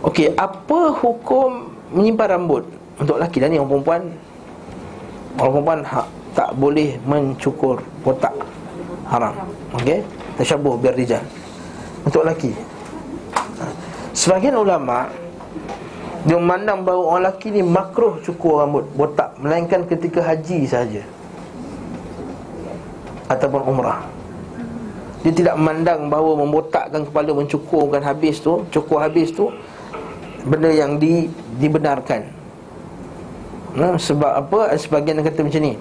Okey, apa hukum menyimpan rambut untuk lelaki dan ni orang perempuan? Orang perempuan ha, tak boleh mencukur botak haram. Okey? Tasyabuh biar rijal. Untuk lelaki. Sebagian ulama dia memandang bahawa orang lelaki ni makruh cukur rambut botak melainkan ketika haji saja ataupun umrah. Dia tidak memandang bahawa membotakkan kepala mencukurkan habis tu cukur habis tu benda yang di, dibenarkan. Nah, sebab apa? Sebagian kata macam ni.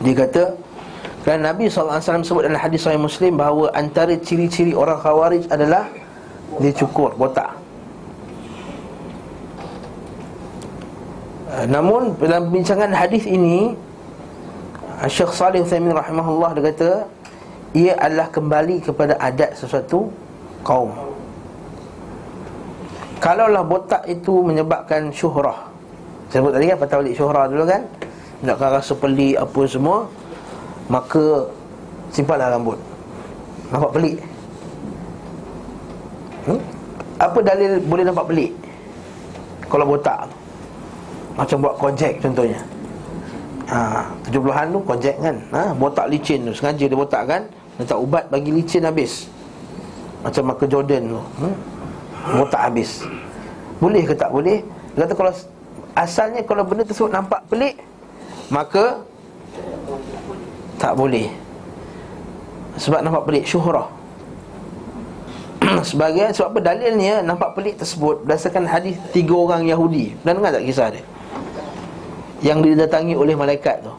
Dia kata Kerana Nabi SAW sebut dalam hadis Sahih Muslim bahawa antara ciri-ciri orang khawarij adalah dia cukur, botak. Uh, namun dalam bincangan hadis ini Syekh Salih Uthaymin rahimahullah dia kata ia adalah kembali kepada adat sesuatu kaum. Kalaulah botak itu menyebabkan syuhrah. Saya sebut tadi kan patah balik syuhrah dulu kan. Nak rasa pelik apa semua, Maka simpanlah rambut Nampak pelik hmm? Apa dalil boleh nampak pelik Kalau botak Macam buat konjek contohnya ha, 70-an tu konjek kan? Ha, Botak licin tu Sengaja dia botak kan? Letak ubat bagi licin habis. Macam Michael Jordan tu hmm? Botak habis. Boleh ke tak boleh? Dia kata kalau Asalnya kalau benda tersebut nampak pelik Maka tak boleh. Sebab nampak pelik syuhrah. [CLEARS THROAT] Sebagai sebab apa? Dalilnya nampak pelik tersebut berdasarkan hadis tiga orang Yahudi. Dan dengar tak kisah dia? Yang didatangi oleh malaikat tu.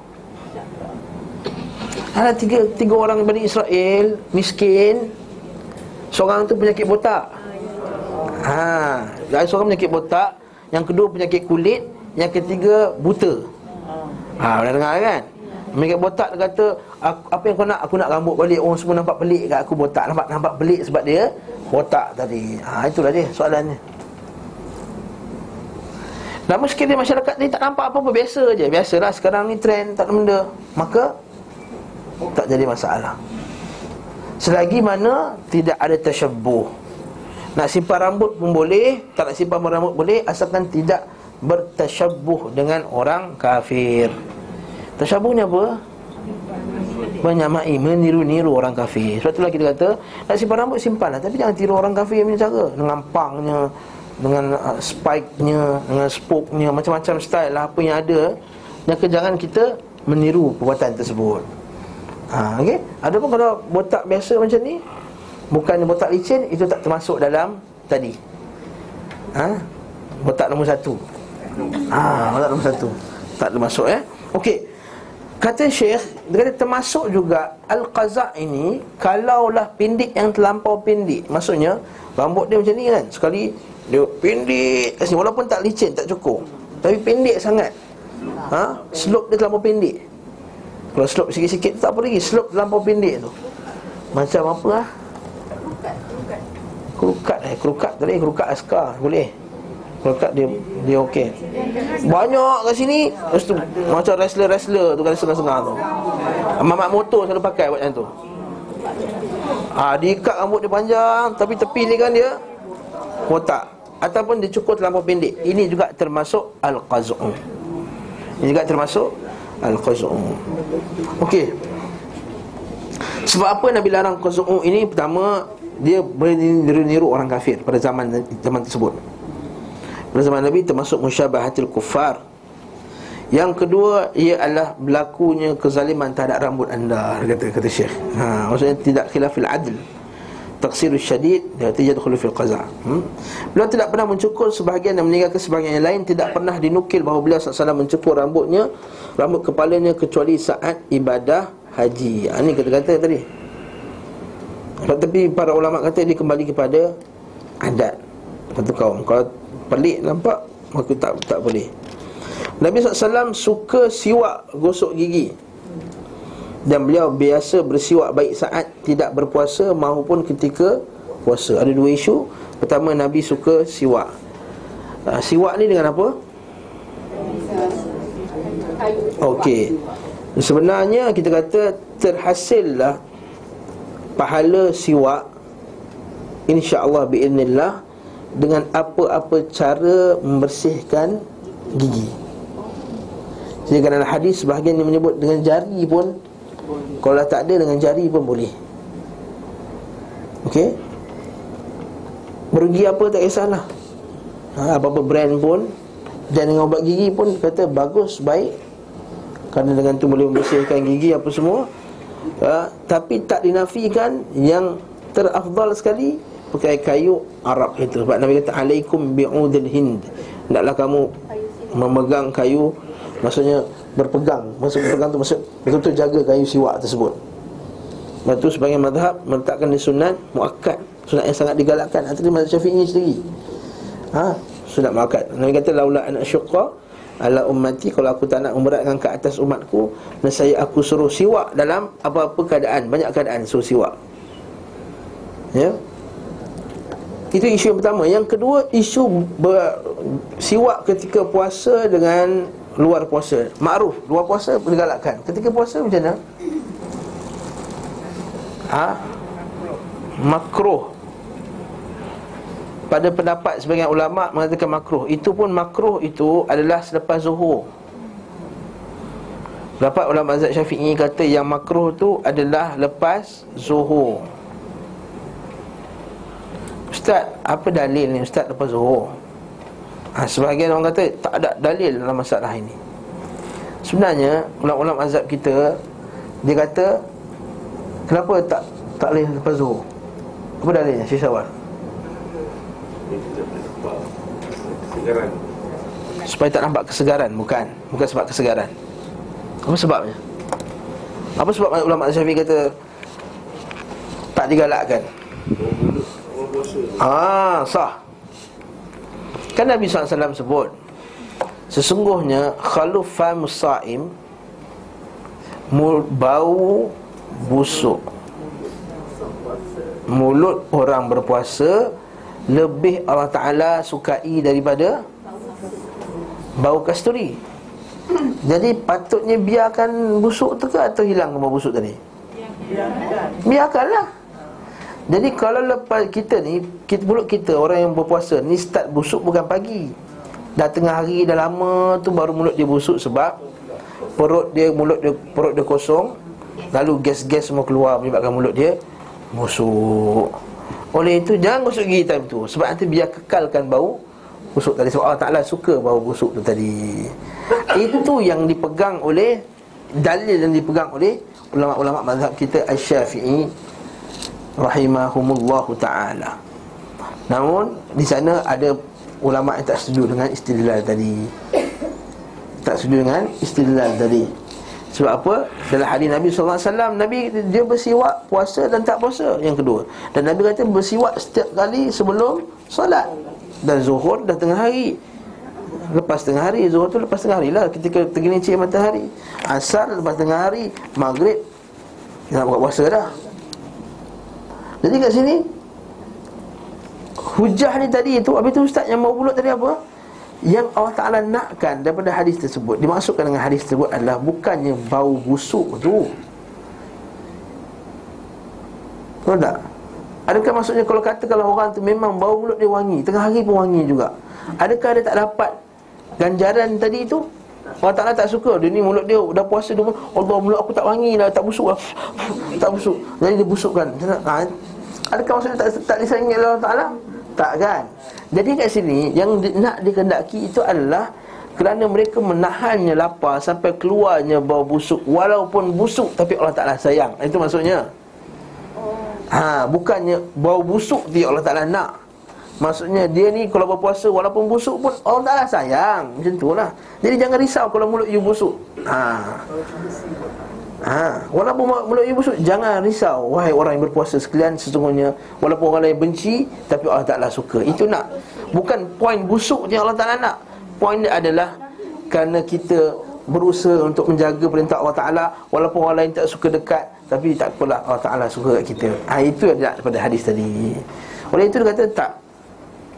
Ada tiga tiga orang Bani Israel miskin. Seorang tu penyakit botak. Ha, ada seorang penyakit botak, yang kedua penyakit kulit, yang ketiga buta. Ha, pernah dengar kan? Mereka botak dia kata Apa yang kau nak Aku nak rambut balik Orang semua nampak pelik kat aku botak Nampak nampak pelik sebab dia Botak tadi ha, Itulah dia soalannya Namun sekiranya masyarakat ni tak nampak apa-apa. Biasa je. Biasalah sekarang ni trend Tak ada benda. Maka Tak jadi masalah. Selagi mana Tidak ada tersyabuh Nak simpan rambut pun boleh. Tak nak simpan rambut boleh. Asalkan tidak Bertersyabuh dengan orang kafir. Tasyabuhnya apa? Menyamai, meniru-niru orang kafir. Sebab itulah kita kata Nak simpan rambut, simpanlah. Tapi jangan tiru orang kafir punya cara. Dengan pangnya Dengan uh, spike-nya Dengan spoke-nya Macam-macam style lah Apa yang ada Yang jangan kita meniru perbuatan tersebut. Ha, okay? Ada pun kalau botak biasa macam ni Bukannya botak licin Itu tak termasuk dalam tadi. Ha? Botak nombor satu. Ha, Botak nombor satu. Tak termasuk eh? Okey. Kata Syekh, dia kata termasuk juga Al-Qaza' ini Kalaulah pindik yang terlampau pindik. Maksudnya, rambut dia macam ni kan? Sekali, dia pindik kat sini Walaupun tak licin, tak cukup. Tapi pindik sangat. Ha? Slope dia terlampau pindik Kalau slope sikit-sikit, tak apa lagi. Slope terlampau pindik tu. Macam apa lah Kerukat eh, kerukat tadi Kerukat askar, boleh. Pekat dia dia okey. Banyak kat sini. Tu, macam wrestler-wrestler tu kan setengah-setengah tu. Mamat motor selalu pakai buat macam tu. Ah ha, diikat rambut dia panjang tapi tepi ni kan dia botak ataupun dia cukur terlampau pendek. Ini juga termasuk al-qaz'u. Ini juga termasuk al-qaz'u. Okey. Sebab apa Nabi larang qaz'u ini pertama dia meniru orang kafir pada zaman zaman tersebut. Pada zaman Nabi termasuk musyabahatil kufar Yang kedua Ia adalah berlakunya kezaliman terhadap rambut anda Kata kata Syekh ha, Maksudnya tidak khilafil adl Taksir syadid Dia kata jadkhulu fil qaza hmm? Beliau tidak pernah mencukur sebahagian Dan meninggalkan sebahagian yang lain Tidak pernah dinukil bahawa beliau SAW mencukur rambutnya Rambut kepalanya kecuali saat ibadah haji. Ha, Ini kata-kata tadi. Tapi para ulama kata dia kembali kepada adat Satu kaum. Kalau pelik nampak maka tak tak boleh. Nabi SAW suka siwak gosok gigi dan beliau biasa bersiwak baik saat tidak berpuasa maupun ketika puasa. Ada dua isu. Pertama Nabi suka siwak. Uh, siwak ni dengan apa? Okey. Sebenarnya kita kata terhasillah pahala siwak insya-Allah biiznillah dengan apa-apa cara membersihkan gigi. Jadi dalam hadis sebahagian yang menyebut dengan jari pun kalau tak ada dengan jari pun boleh. Okey? Merugi apa tak kisahlah. Ha, apa-apa brand pun dan dengan ubat gigi pun kata bagus, baik. Kerana dengan tu boleh membersihkan gigi apa semua. Ha, tapi tak dinafikan yang terafdal sekali pakai kayu Arab itu sebab Nabi kata alaikum bi'udil hind hendaklah kamu memegang kayu maksudnya berpegang. Maksud berpegang tu maksud Betul-betul jaga kayu siwak tersebut. Lepas tu sebagai madhab Meletakkan di sunat Muakkad. Sunat yang sangat digalakkan. Antara mazhab syafi'i sendiri. Ha? Sunat muakkad. Nabi kata Laula anak syuqa Ala ummati. Kalau aku tak nak memberatkan ke atas umatku Nesaya aku suruh siwak dalam Apa-apa keadaan. Banyak keadaan suruh siwak. Ya? Itu isu yang pertama. Yang kedua Isu ber, Siwak ketika puasa Dengan luar puasa. Ma'ruf Luar puasa digalakkan Ketika puasa macam mana? Ha? Makruh. Pada pendapat sebagian ulama' Mengatakan makruh. Itu pun makruh itu adalah selepas zuhur. Dapat ulama mazhab syafi'i kata Yang makruh tu adalah lepas zuhur. Ustaz, apa dalil ni? Ustaz lepas zuhur? Ha, sebahagian orang kata tak ada dalil dalam masalah ini Sebenarnya, ulama-ulama azab kita Dia kata Kenapa tak tak boleh lepas zuhur? Apa dalilnya, Syekh Syawal? Supaya tak nampak kesegaran, bukan Bukan sebab kesegaran Apa sebabnya? Apa sebab ulama Syafi'i kata Tak digalakkan? Ah, sah. Kan Nabi SAW sebut Sesungguhnya Khalufa musa'im Bau busuk. Mulut orang berpuasa Lebih Allah Ta'ala sukai daripada Bau kasturi. Jadi patutnya biarkan busuk tu ke Atau hilang bau busuk tadi? Biarkanlah jadi kalau lepas kita ni kita mulut kita orang yang berpuasa ni start busuk bukan pagi. Dah tengah hari dah lama tu baru mulut dia busuk sebab perut dia mulut dia perut dia kosong lalu gas-gas semua keluar menyebabkan mulut dia busuk. Oleh itu jangan busuk gigi time tu sebab nanti biar kekalkan bau busuk tadi sebab Allah Taala suka bau busuk tu tadi. Itu yang dipegang oleh dalil yang dipegang oleh ulama-ulama mazhab kita Asy-Syafi'i rahimahumullahu taala. Namun di sana ada ulama yang tak setuju dengan istidlal tadi. Tak setuju dengan istidlal tadi. Sebab apa? Dalam hadis Nabi sallallahu alaihi wasallam Nabi dia bersiwak puasa dan tak puasa yang kedua. Dan Nabi kata bersiwak setiap kali sebelum solat. Dan zuhur dah tengah hari. Lepas tengah hari Zuhur tu lepas tengah hari lah Ketika tergelincir matahari Asar lepas tengah hari Maghrib Nak buat puasa dah jadi kat sini Hujah ni tadi itu Habis tu ustaz yang mau bulut tadi apa? Yang Allah Ta'ala nakkan daripada hadis tersebut Dimaksudkan dengan hadis tersebut adalah Bukannya bau busuk tu. Tahu tak? Adakah maksudnya kalau kata kalau orang tu memang bau mulut dia wangi Tengah hari pun wangi juga? Adakah dia tak dapat ganjaran tadi itu? Allah Ta'ala tak suka. Dia ni mulut dia dah puasa dia Allah mulut aku tak wangi lah Tak busuk lah. [LAUGHS] Tak busuk. Jadi dia busukkan. Ha, Adakah maksudnya tak, tak disayangi Allah Ta'ala? Tak kan? Jadi kat sini Yang nak dikendaki itu adalah Kerana mereka menahannya lapar Sampai keluarnya bau busuk. Walaupun busuk Tapi Allah Ta'ala sayang. Itu maksudnya. Ha, bukannya bau busuk dia Allah Ta'ala nak. Maksudnya dia ni kalau berpuasa Walaupun busuk pun Allah Ta'ala sayang. Macam tu lah. Jadi jangan risau kalau mulut you busuk. Ha Ha, walaupun mulut you busuk Jangan risau. Wahai orang yang berpuasa sekalian Sesungguhnya Walaupun orang lain benci Tapi Allah Ta'ala suka. Itu nak. Bukan poin busuk yang Allah Ta'ala nak. Poin dia adalah Kerana kita Berusaha untuk menjaga perintah Allah Ta'ala Walaupun orang lain tak suka dekat Tapi tak apalah Allah Ta'ala suka kat kita. Ha, Itu yang daripada hadis tadi. Oleh itu dia kata tak.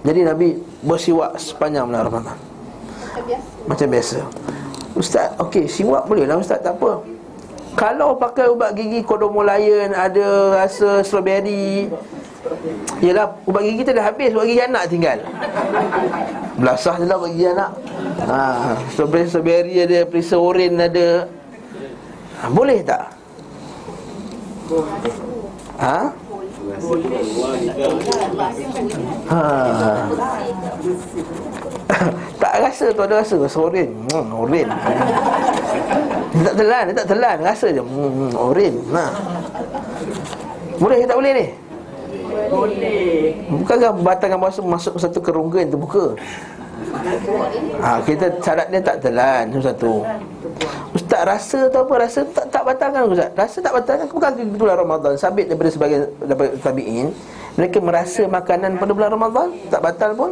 Jadi Nabi bersiwak sepanjang bulan Ramadan. Macam biasa. Macam biasa. Ustaz, okey, siwak boleh lah Ustaz, tak apa kalau pakai ubat gigi kodomo lion Ada rasa strawberry Yelah ubat gigi kita dah habis Ubat gigi anak tinggal Belasah je lah ubat gigi anak ha, Strawberry, strawberry ada Perisa oren ada ha, Boleh tak? Ha? Ha. [LAUGHS] tak rasa tu ada rasa rasa oren. Hmm, oren. Dia tak telan, dia tak telan, rasa je. Hmm, oren. Ha. Boleh ke tak boleh ni? Boleh. Bukankah batangan puasa masuk satu keronggan tu buka? Ha, kita syarat dia tak telan Itu satu Ustaz rasa tu apa? Rasa tak, tak batalkan Ustaz Rasa tak batalkan Bukan di bulan Ramadan Sabit daripada sebagian daripada tabi'in Mereka merasa makanan pada bulan Ramadan Tak batal pun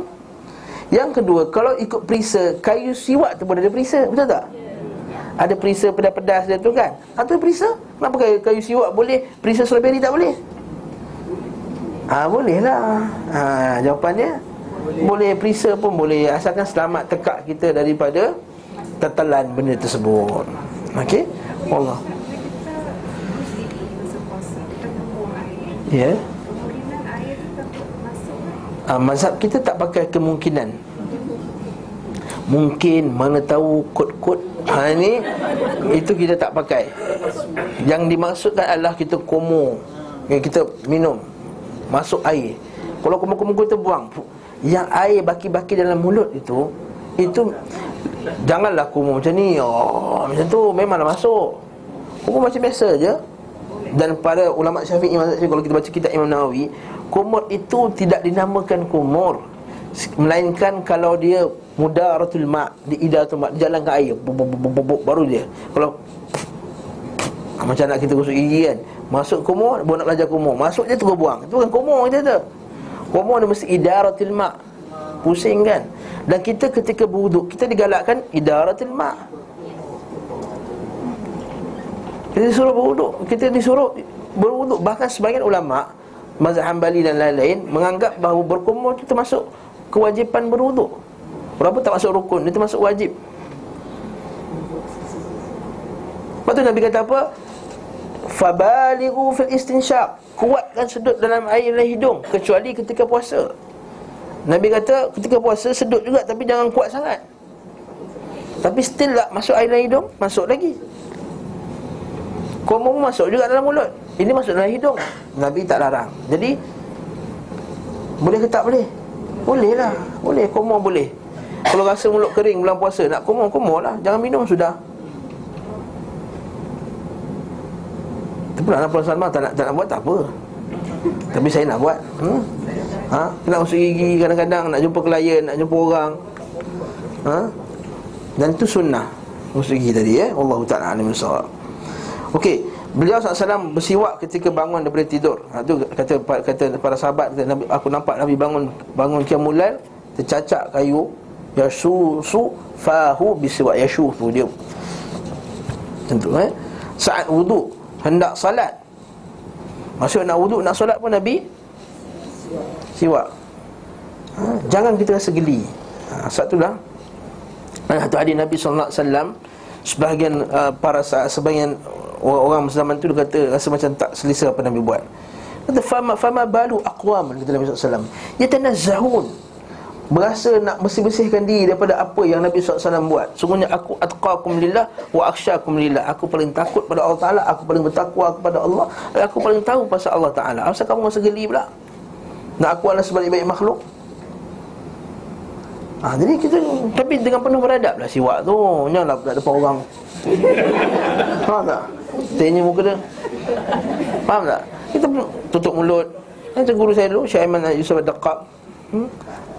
Yang kedua Kalau ikut perisa Kayu siwak tu pun ada perisa Betul tak? Ada perisa pedas-pedas dia tu kan Atau perisa Kenapa kayu, kayu siwak boleh Perisa strawberry tak boleh? Ah ha, boleh lah ha, Jawapannya boleh. boleh perisa pun boleh Asalkan selamat tekak kita daripada Tetelan benda tersebut Okey Allah Ya yeah. ha, Mazhab kita tak pakai kemungkinan Mungkin mana tahu kod-kod Ha ini Itu kita tak pakai. Yang dimaksudkan adalah kita komo. Yang kita minum. Masuk air. Kalau komo-komo kita buang Yang air baki-baki dalam mulut itu Itu Janganlah komo macam ni. Oh, Macam tu memanglah masuk. Komo macam biasa je. Dan pada ulama syafi'i Kalau kita baca kitab Imam Nawawi Kumur itu tidak dinamakan kumur Melainkan kalau dia Mudaratul ma' Di idatul ma' Jalan ke air. Baru dia. Kalau [SNIFFS] Macam nak kita gosok gigi kan Masuk kumur, baru nak belajar kumur. Masuk je terus buang. Itu bukan kumur kita tu. Kumur ni mesti idaratul ma' Pusing kan? Dan kita ketika berwuduk Kita digalakkan idaratul ma' Kita disuruh berwuduk. Kita disuruh berwuduk. Bahkan sebagian ulama' Mazhab Hanbali dan lain-lain Menganggap bahawa berkumur itu termasuk Kewajipan berwuduk Walaupun tak masuk rukun, itu masuk wajib. Lepas tu Nabi kata apa? Fabalighu fil istinsyaq Kuatkan sedut dalam air dan hidung Kecuali ketika puasa. Nabi kata ketika puasa sedut juga Tapi jangan kuat sangat. Tapi still tak masuk air dan hidung Masuk lagi. Komo masuk juga dalam mulut. Ini masuk dalam hidung. Nabi tak larang. Jadi Boleh ke tak boleh? Boleh lah Boleh, komo boleh Kalau rasa mulut kering bulan puasa Nak komo, komo lah Jangan minum sudah. Tapi nak Puan Salman tak nak, tak nak buat tak apa. Tapi saya nak buat. Hmm? ha? Nak masuk gigi kadang-kadang Nak jumpa klien, nak jumpa orang. Ha? Dan itu sunnah. Masuk gigi tadi ya Allah Ta'ala alim sawab Okey Beliau SAW bersiwak ketika bangun daripada tidur. Ha, Itu kata, kata para sahabat kata, Aku nampak Nabi bangun Bangun kiamulan Tercacak kayu Yashu su fahu bisiwak. Yashu tu dia. Tentu eh? Saat wuduk hendak salat. Maksud nak wuduk nak solat pun Nabi Siwak. Ha, Jangan kita rasa geli. Ha, Satu lah. Satu hadis Nabi SAW Sebahagian uh, para sebahagian orang zaman tu dia kata rasa macam tak selesa apa Nabi buat. Kata fama fama balu aqwam kata Nabi SAW Yatanazzahun Berasa nak bersih-bersihkan diri daripada apa yang Nabi SAW buat. Sungguhnya aku atqakum lillah wa aksyakum lillah. Aku paling takut pada Allah Ta'ala Aku paling bertakwa kepada Allah Dan aku paling tahu pasal Allah Ta'ala. Asal kamu rasa geli pula? Nak aku adalah sebaik-baik makhluk? Ha, Jadi kita Tapi dengan penuh beradab lah siwak tu. Janganlah tak depan orang. [LAUGHS] Faham tak? Tanya muka dia. Faham tak? Kita tutup mulut. Macam guru saya dulu Syekh Aiman Yusuf Ad-Daqab hmm?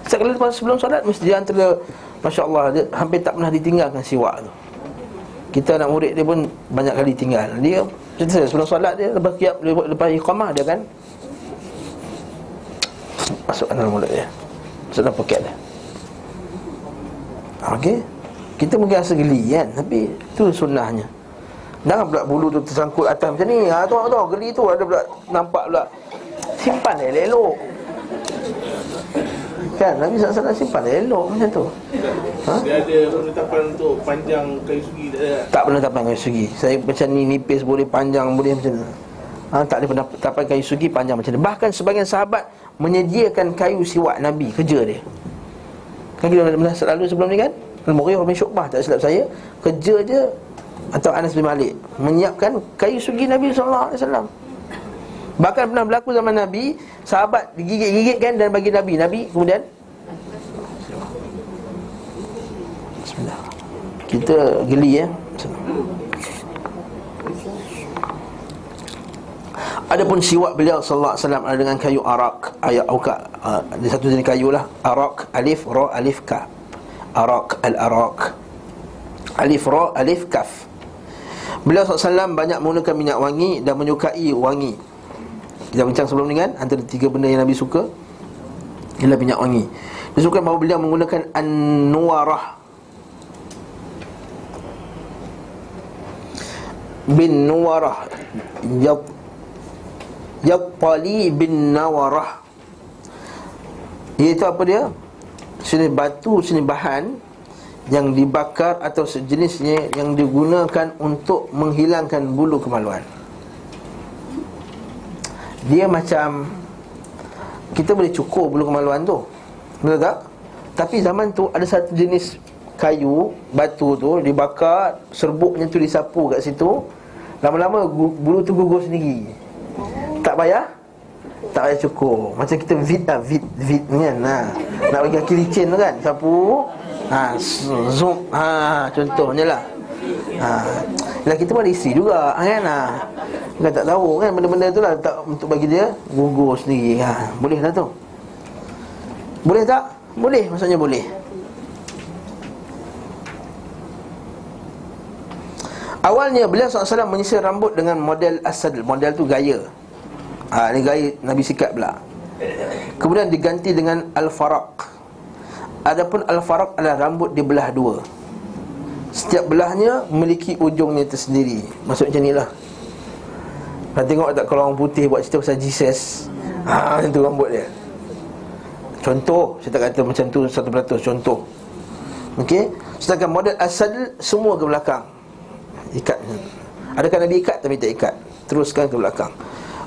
Sekali lepas sebelum solat Mesti dia antara Masya Allah dia Hampir tak pernah ditinggalkan siwak tu. Kita anak murid dia pun Banyak kali tinggal. Dia Cerita sebelum solat dia Lepas kiap Lepas iqamah dia kan Masukkan dalam mulut dia. Masuk dalam poket dia. Okey? Kita mungkin rasa geli kan Tapi itu sunnahnya. Jangan pula bulu tu tersangkut atas macam ni. Ha, tu, tu, geli tu. Ada pula Nampak pula. Simpan elok-elok Kan Nabi SAW simpan elok macam tu ha? Dia ada penetapan untuk panjang kayu sugi tak ada? Tak penetapan kayu sugi Saya macam ni nipis boleh panjang boleh macam ni ha, Tak ada penetapan kayu sugi panjang macam ni Bahkan sebagian sahabat Menyediakan kayu siwak Nabi Kerja dia Kan kita pernah selalu sebelum ni kan Al-Mughirah bin Syu'bah tak silap saya Kerja je atau Anas bin Malik menyiapkan kayu sugi Nabi wasallam. Bahkan pernah berlaku zaman Nabi, sahabat digigit-gigitkan dan bagi Nabi. Nabi kemudian. Kita geli ya. Adapun siwak beliau sallallahu alaihi wasallam dengan kayu arak, ayat auka. Uh, di satu jenis kayu lah, arak alif ra alif ka. Arak al-arak. Alif ra alif kaf Beliau SAW banyak menggunakan minyak wangi Dan menyukai wangi Kita bincang sebelum ni kan Antara tiga benda yang Nabi suka Ialah minyak wangi. Disebutkan bahawa beliau menggunakan An-Nuwarah. Bin Nuwarah Yat Yattali bin Nawarah Iaitu apa dia? Sini batu, sini bahan Yang dibakar atau sejenisnya Yang digunakan untuk menghilangkan bulu kemaluan Dia macam Kita boleh cukur bulu kemaluan tu. Betul tak? Tapi zaman tu ada satu jenis kayu Batu tu dibakar Serbuknya tu disapu kat situ. Lama-lama bulu tu gugur sendiri. Tak payah? Tak payah cukur Macam kita vid lah Vid Vid kan? Ha. Nak bagi kaki licin tu kan? Sapu. Ha, Zoom. Ha, Contohnya lah ha. Dan kita pun ada isteri juga kan? Ha. Kita tak tahu kan? Benda-benda tu lah tak, Untuk bagi dia Gugur sendiri ha. Boleh lah tu. Boleh tak? Boleh Maksudnya boleh. Awalnya beliau SAW menyisir rambut dengan model asal. Model tu gaya. Ha, Ini gaya Nabi sikat pula. Kemudian diganti dengan Al-Faraq. Adapun Al-Faraq adalah rambut dibelah dua Setiap belahnya memiliki ujungnya tersendiri. Maksud macam inilah. Nak tengok tak kalau orang putih buat cerita pasal Jesus? Haa macam tu rambut dia. Contoh Saya tak kata macam tu satu peratus Contoh. Okey? Sedangkan model asal semua ke belakang. Ikat. Adakah Nabi ikat? Tapi tak ikat. Teruskan ke belakang.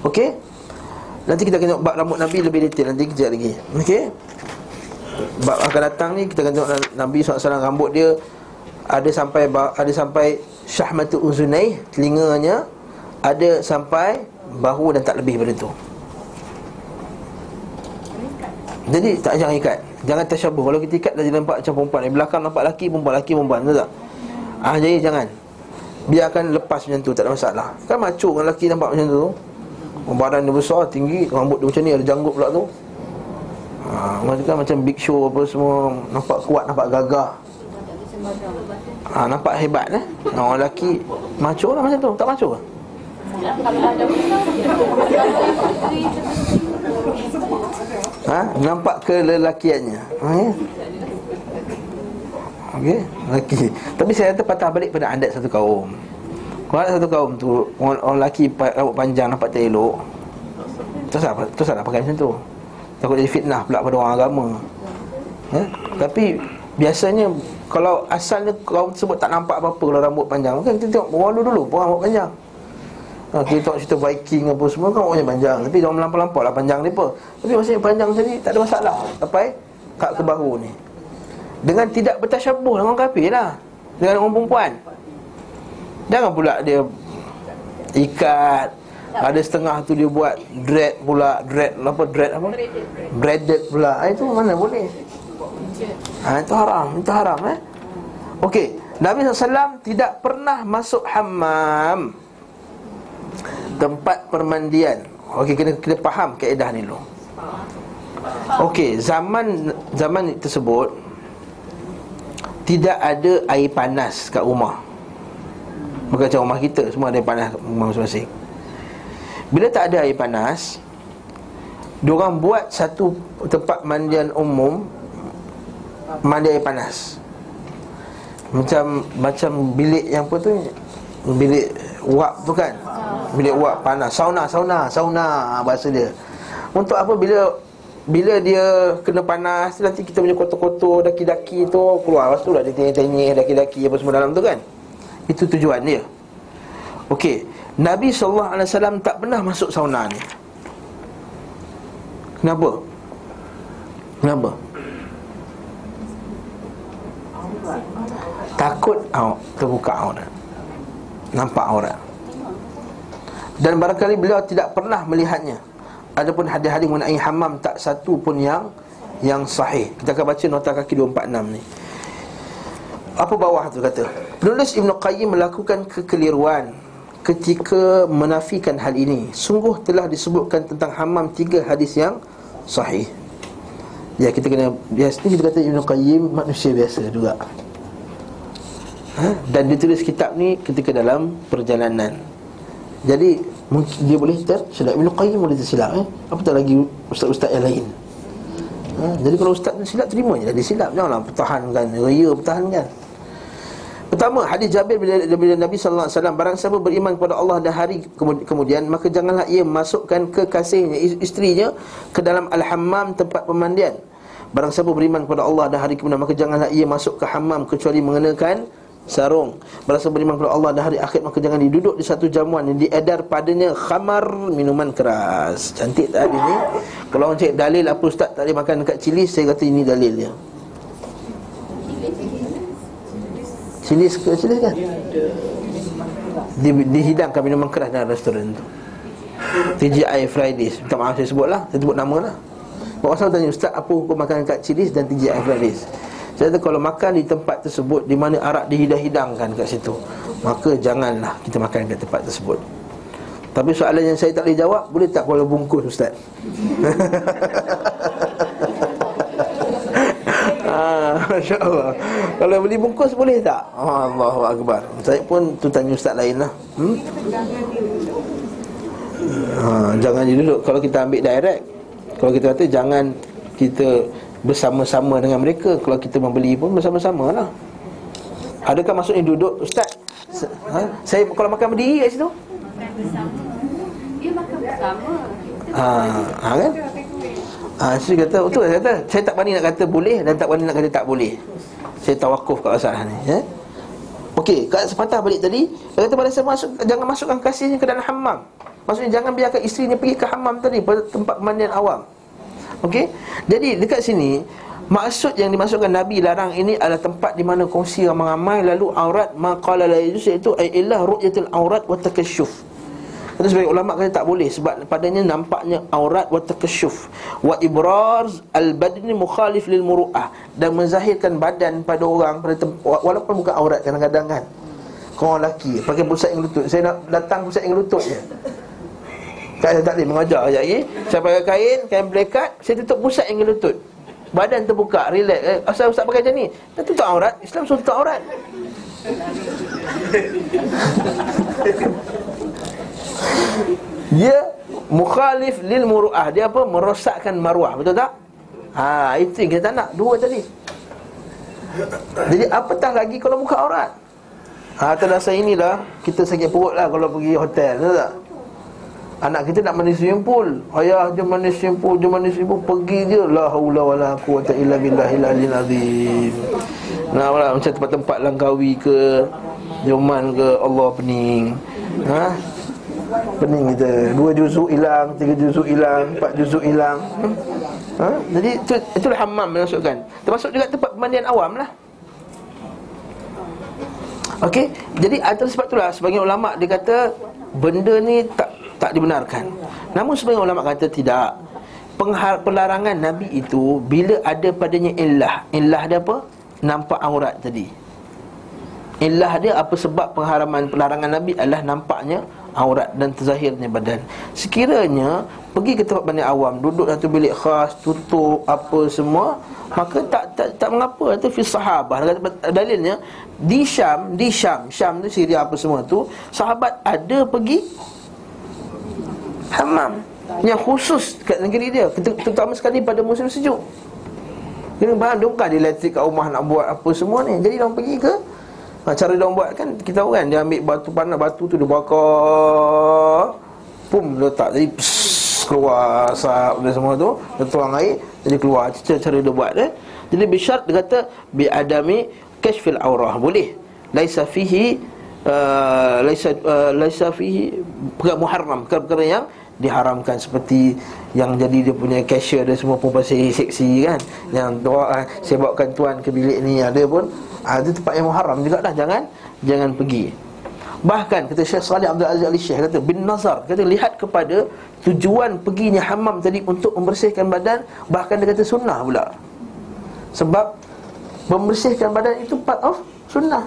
Okey? Nanti kita akan tengok bab rambut Nabi lebih detail. Nanti kejap lagi. Okey? Bab akan datang ni Kita akan tengok Nabi SAW rambut dia Ada sampai Ada sampai Syahmatu uzunai Telinganya Ada sampai Bahu dan tak lebih pada tu. Jadi tak jangan ikat. Jangan tersyabuh Kalau kita ikat Dah nampak macam perempuan. Di belakang nampak laki Perempuan laki perempuan Betul tak? Ah, jadi jangan. Biarkan lepas macam tu Tak ada masalah. Kan macu kan lelaki nampak macam tu. Badan dia besar, tinggi Rambut dia macam ni, ada janggut pula tu. Ha, Macam kan macam big show apa semua Nampak kuat, nampak gagah ha, Nampak hebat eh Orang lelaki macho lah macam tu, tak macho ke? Ha? Nampak kelelakiannya ha, ya? Okey, lelaki Tapi saya kata patah balik pada adat satu kaum kalau satu kaum tu Orang, orang lelaki rambut panjang nampak tak elok Terus salah, terus salah pakai macam tu Takut jadi fitnah pula pada orang agama ya? Tapi biasanya Kalau asalnya kaum tersebut tak nampak apa-apa Kalau rambut panjang Kan kita tengok orang dulu pun rambut panjang. Ha, Kita tengok cerita Viking apa semua kan rambutnya panjang. Tapi orang melampau-lampau lah panjang pun Tapi maksudnya panjang ni tak ada masalah. Sampai kat ke bahu ni. Dengan tidak bertasyabuh dengan orang kafir lah. Dengan orang perempuan. Jangan pula dia ikat. Ada setengah tu dia buat dread pula. Dread apa dread apa? Dreaded pula. Ha, itu mana boleh ha, itu haram itu haram eh? Okey Nabi SAW tidak pernah masuk hammam. Tempat permandian. Okey kena kita faham kaedah ni dulu. Okey zaman zaman tersebut tidak ada air panas kat rumah. Bukan macam rumah kita Semua ada air panas rumah masing-masing. Bila tak ada air panas Diorang buat satu tempat mandian umum Mandi air panas. Macam Macam bilik yang apa tu? Bilik wap tu kan? Bilik wap panas. Sauna, sauna, sauna Bahasa dia. Untuk apa? Bila bila dia kena panas Nanti kita punya kotor-kotor Daki-daki tu keluar. Lepas tu lah dia tanya-tanya Daki-daki apa semua dalam tu kan? Itu tujuan dia. Okey. Nabi SAW tak pernah masuk sauna ni. Kenapa? Kenapa? Takut oh, terbuka aurat Nampak aurat Dan barangkali beliau tidak pernah melihatnya Adapun hadis-hadis mengenai hammam tak satu pun yang yang sahih. Kita akan baca nota kaki 246 ni. Apa bawah tu kata? Penulis Ibn Qayyim melakukan kekeliruan ketika menafikan hal ini. Sungguh telah disebutkan tentang hamam tiga hadis yang sahih. Ya kita kena biasa ni kita kata Ibn Qayyim manusia biasa juga. Ha? Dan ditulis kitab ni ketika dalam perjalanan Jadi dia boleh tersilap Ibn Qayyim boleh tersilap eh? Apa tak lagi ustaz-ustaz yang lain ha? Jadi kalau ustaz silap terima je Dia silap janganlah pertahankan Raya pertahankan Pertama hadis Jabir bila, bila Nabi sallallahu alaihi wasallam barang siapa beriman kepada Allah dan hari kemudian maka janganlah ia masukkan kekasihnya isterinya ke dalam al-hammam tempat pemandian. Barang siapa beriman kepada Allah dan hari kemudian maka janganlah ia masuk ke hammam kecuali mengenakan sarung. Siapa beriman kepada Allah dan hari akhir maka jangan duduk di satu jamuan yang diedar padanya khamar minuman keras. Cantik tak hadis ni? Kalau orang cakap dalil apa ustaz tak boleh makan dekat cili saya kata ini dalilnya. Sini ke sini kan? Di, dihidangkan minuman keras dalam restoran tu. TGI Fridays. Minta maaf saya sebut lah. Saya sebut nama lah. Pak Wasal tanya Ustaz apa hukum makan kat Chili's dan TGI Fridays? Saya kata kalau makan di tempat tersebut di mana arak dihidang-hidangkan kat situ, maka janganlah kita makan kat tempat tersebut. Tapi soalan yang saya tak boleh jawab, boleh tak kalau bungkus Ustaz? [LAUGHS] Masya Allah Kalau beli bungkus boleh tak? Oh, Allahu Akbar Saya pun tu tanya ustaz lain lah hmm? ha, Jangan duduk Kalau kita ambil direct Kalau kita kata jangan Kita bersama-sama dengan mereka. Kalau kita membeli pun bersama-sama lah. Adakah maksudnya duduk Ustaz? Ha? Saya kalau makan berdiri kat situ? Dia makan bersama. Ha, ha kan? Ha, saya kata, betul. Saya kata Saya tak berani nak kata boleh dan tak berani nak kata tak boleh. Saya tawakuf kat masalah ni ya? Okey, kat sepatah balik tadi Dia kata pada saya masuk, jangan masukkan kasihnya ke dalam hammam. Maksudnya jangan biarkan isterinya pergi ke hammam tadi Pada tempat pemandian awam Okey, jadi dekat sini Maksud yang dimasukkan Nabi larang ini adalah tempat di mana kongsi ramai-ramai Lalu aurat maqala la yajuz iaitu Ailah ru'yatul aurat wa takasyuf Kata sebagai ulama kata tak boleh sebab padanya nampaknya aurat wa takasyuf wa ibraz al badni mukhalif lil muru'ah dan menzahirkan badan pada orang pada walaupun bukan aurat kadang-kadang kan. Kau orang lelaki pakai pusat yang lutut. Saya nak datang pusat yang lutut je. Tak saya tak boleh mengajar ajak lagi. Saya pakai kain, kain blekat, saya tutup pusat yang lutut. Badan terbuka, relax. Eh, asal ustaz pakai macam ni? Dah tutup aurat. Islam suruh tutup aurat. Dia mukhalif lil muruah. Dia apa? Merosakkan maruah. Betul tak? Ha, itu yang kita nak. Dua tadi. Jadi apatah lagi kalau buka aurat? Ha, dasar inilah kita sakit perut lah kalau pergi hotel. Betul tak? Anak kita nak mandi swimming pool Ayah dia mandi swimming pool Dia mandi swimming pool Pergi je. La hawla wa la quwata illa billahil alil azim. Nah lah macam tempat-tempat langkawi ke Joman ke Allah pening. Ha? Pening kita. Dua juzuk hilang tiga juzuk hilang empat juzuk hilang. Ha? jadi itu itulah hammam maksudkan termasuk juga tempat pemandian awam lah. Okey, jadi atas sebab itulah sebagian ulama dia kata benda ni tak tak dibenarkan. Namun sebagian ulama kata tidak. Penghar, pelarangan Nabi itu bila ada padanya illah. Illah dia apa? Nampak aurat tadi. Illah dia apa sebab pengharaman pelarangan Nabi adalah nampaknya aurat dan terzahirnya badan. Sekiranya pergi ke tempat banyak awam, duduk satu bilik khas, tutup apa semua, maka tak tak, tak mengapa itu fi sahabah. Dalilnya di Syam, di Syam, Syam tu Syria apa semua tu, sahabat ada pergi hammam yang khusus kat negeri dia, terutama sekali pada musim sejuk. Kena bahan dia bukan elektrik kat rumah nak buat apa semua ni. Jadi dia pergi ke ha, Cara dia buat kan Kita tahu kan Dia ambil batu panas Batu tu dia bakar Pum letak Jadi pss, keluar asap dan semua tu Dia tuang air Jadi keluar Cara, dia buat eh? Jadi bisyarat dia kata Bi adami Kashfil aurah Boleh Laisa fihi uh, Laisa uh, Laisa fihi Perkara muharram Perkara-perkara yang diharamkan seperti yang jadi dia punya cashier dan semua pun pasal seksi kan yang doa saya bawakan tuan ke bilik ni ada pun ha, Itu tempat yang muharram juga dah Jangan jangan pergi Bahkan kata Syekh Salih Abdul Aziz Ali Syekh kata bin nazar kata lihat kepada tujuan perginya hammam tadi untuk membersihkan badan bahkan dia kata sunnah pula. Sebab membersihkan badan itu part of sunnah.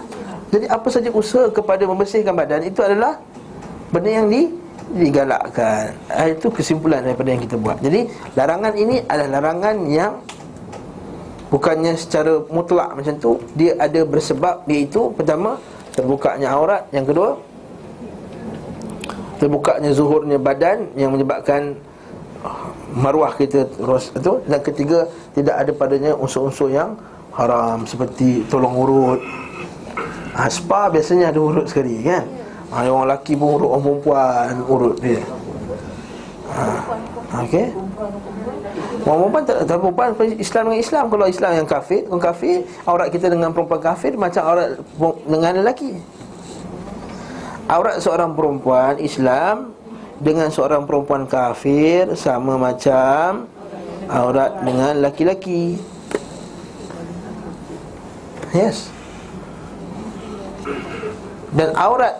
Jadi apa saja usaha kepada membersihkan badan itu adalah benda yang di digalakkan. Ha, itu kesimpulan daripada yang kita buat. Jadi larangan ini adalah larangan yang Bukannya secara mutlak macam tu Dia ada bersebab iaitu Pertama Terbukanya aurat Yang kedua Terbukanya zuhurnya badan Yang menyebabkan ah, Maruah kita terus itu Dan ketiga Tidak ada padanya unsur-unsur yang Haram Seperti tolong urut ha, Spa biasanya ada urut sekali kan? Ha, Orang lelaki pun urut Orang perempuan urut dia. Ha, Okey. Orang perempuan tak, tak perempuan Islam dengan Islam. Kalau Islam yang kafir Orang kafir Aurat kita dengan perempuan kafir Macam aurat dengan lelaki. Aurat seorang perempuan Islam Dengan seorang perempuan kafir Sama macam Aurat dengan laki-laki Yes Dan aurat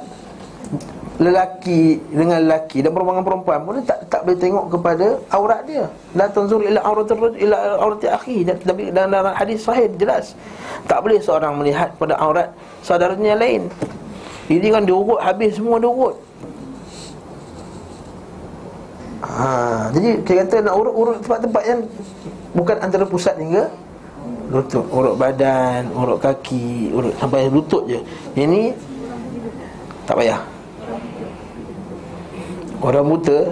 lelaki dengan lelaki dan perempuan perempuan pun tak tak boleh tengok kepada aurat dia. La tanzur ila aurat ila aurat akhi dan dalam, hadis sahih jelas. Tak boleh seorang melihat pada aurat saudaranya lain. Ini kan diurut habis semua diurut. Ha, jadi dia kata nak urut-urut tempat-tempat yang bukan antara pusat hingga lutut, urut badan, urut kaki, urut sampai lutut je. Ini tak payah. Orang buta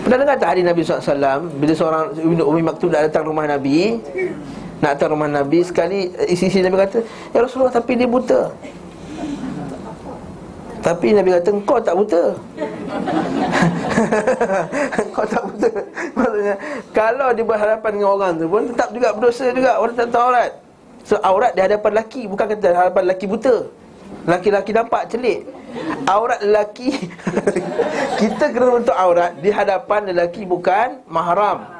Pernah dengar tak hadis Nabi SAW Bila seorang Ibn Umi Maktub dah datang rumah Nabi Nak datang rumah Nabi Sekali isi-isi Nabi kata Ya Rasulullah tapi dia buta Tapi Nabi kata Kau tak buta. [LAUGHS] Kau tak buta. Maksudnya Kalau dia berhadapan dengan orang tu pun Tetap juga berdosa juga Orang tak tahu aurat So aurat di hadapan lelaki Bukan kata hadapan lelaki buta. Laki-laki nampak celik. Aurat lelaki [LAUGHS] Kita kena bentuk aurat Di hadapan lelaki bukan mahram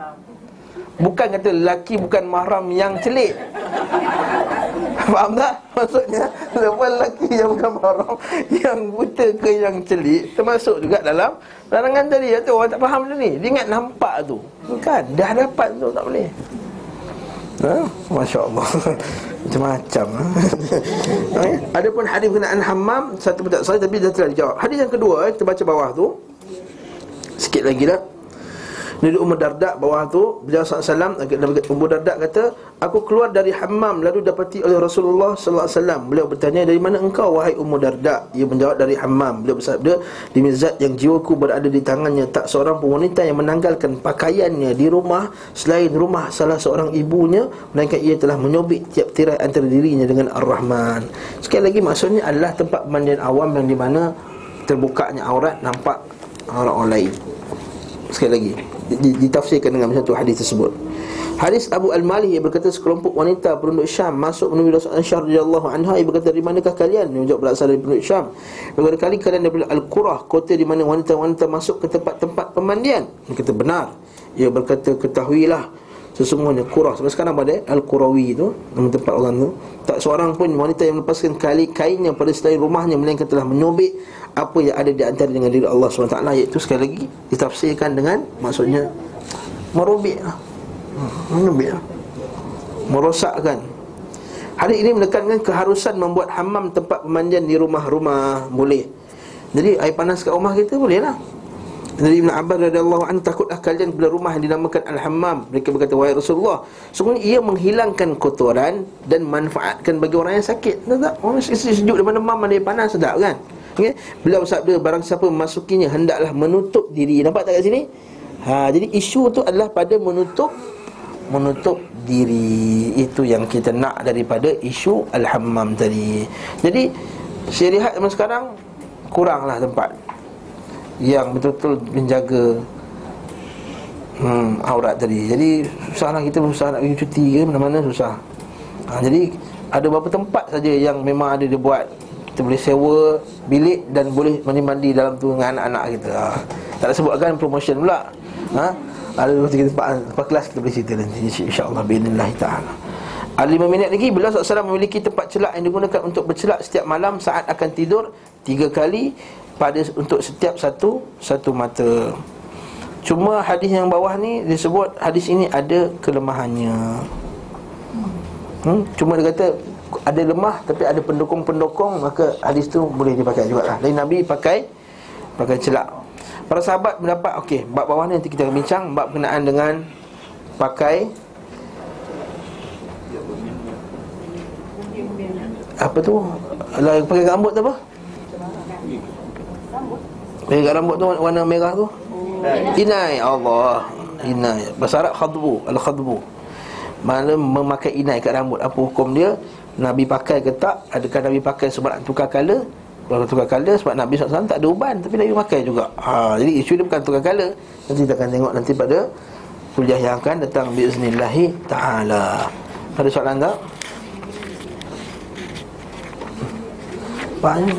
Bukan kata lelaki bukan mahram yang celik. Faham tak? Maksudnya Lepas lelaki yang bukan mahram Yang buta ke yang celik Termasuk juga dalam Larangan tadi. Tu Orang tak faham tu ni. Dia ingat nampak tu. Bukan. Di hadapan tu tak boleh. Ha? Masya Allah [LAUGHS] Macam-macam ha? [LAUGHS] okay. Ada pun hadis berkenaan hammam Satu pun tak salah Tapi dah telah dijawab. Hadis yang kedua eh, Kita baca bawah tu. Sikit lagi dah dari Umar Dardak bawah tu Beliau SAW Umar Dardak kata Aku keluar dari hammam Lalu dapati oleh Rasulullah SAW Beliau bertanya Dari mana engkau wahai Umar Dardak? Ia menjawab dari hammam. Beliau bersabda Demi zat yang jiwaku berada di tangannya Tak seorang pun wanita yang menanggalkan pakaiannya Di rumah Selain rumah salah seorang ibunya Melainkan ia telah menyobik tiap tirai antara dirinya Dengan Ar-Rahman. Sekali lagi maksudnya adalah tempat pemandian awam Yang di mana terbukanya aurat Nampak orang-orang lain. Sekali lagi ditafsirkan dengan satu hadis tersebut. Hadis Abu Al-Malih yang berkata sekelompok wanita penduduk Syam masuk menemui Rasulullah Syar radhiyallahu anha ia berkata dari manakah kalian? Dia menjawab berasal dari penduduk Syam. Berkata kali kalian daripada Al-Qurah, kota di mana wanita-wanita masuk ke tempat-tempat pemandian. Dia kata benar. Ia berkata ketahuilah sesungguhnya Qurah sampai sekarang pada Al-Qurawi itu nama tempat orang tu tak seorang pun wanita yang melepaskan kali kainnya pada selain rumahnya melainkan telah menyobek apa yang ada di antara dengan diri Allah SWT iaitu sekali lagi ditafsirkan dengan maksudnya merobek lah. merobek lah. merosakkan Hadis ini menekankan keharusan membuat hammam tempat pemandian di rumah-rumah boleh. Jadi air panas kat rumah kita boleh lah. Dari Ibn Abbas radhiyallahu anhu takutlah kalian bila rumah yang dinamakan Al-Hammam. Mereka berkata wahai Rasulullah, sungguh ia menghilangkan kotoran dan manfaatkan bagi orang yang sakit. Tahu tak? Orang sejuk di mana mam ada panas sedap kan? Okay? Beliau bersabda barang siapa memasukinya hendaklah menutup diri. Nampak tak kat sini? Ha, jadi isu tu adalah pada menutup menutup diri. Itu yang kita nak daripada isu al-hammam tadi. Jadi syariat zaman sekarang kuranglah tempat yang betul-betul menjaga hmm, aurat tadi. Jadi susahlah kita susah nak pergi cuti ke mana-mana susah. Ha, jadi ada beberapa tempat saja yang memang ada dia buat kita boleh sewa bilik dan boleh mandi-mandi dalam tu dengan anak-anak kita. Ha. Tak ada sebutkan promotion pula. Ha? Ada dua tiga tempat Lepas kelas kita boleh cerita nanti InsyaAllah Bila'illahi ta'ala Ada lima minit lagi Bila SAW memiliki tempat celak Yang digunakan untuk bercelak Setiap malam Saat akan tidur Tiga kali Pada Untuk setiap satu Satu mata Cuma hadis yang bawah ni Disebut Hadis ini ada Kelemahannya hmm? Cuma dia kata ada lemah tapi ada pendukung-pendukung maka hadis tu boleh dipakai juga lah. Dan Nabi pakai pakai celak. Para sahabat mendapat Okey, bab bawah ni nanti kita akan bincang Bab berkenaan dengan Pakai Apa tu? Alah, pakai rambut tu apa? Pakai kat rambut tu warna merah tu Inai Allah Inai Bahasa Arab khadbu Al-khadbu Mana memakai inai kat rambut Apa hukum dia Nabi pakai ke tak Adakah Nabi pakai sebab nak tukar colour? Kalau tukar colour Sebab Nabi SAW tak ada uban Tapi Nabi pakai juga. Ha, Jadi isu dia bukan tukar colour. Nanti kita akan tengok nanti pada Kuliah yang akan datang Biiznillahi ta'ala. Ada soalan tak? Banyak.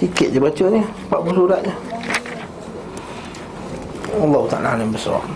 Sikit je baca ni 40 surat je. Allah Ta'ala alam besar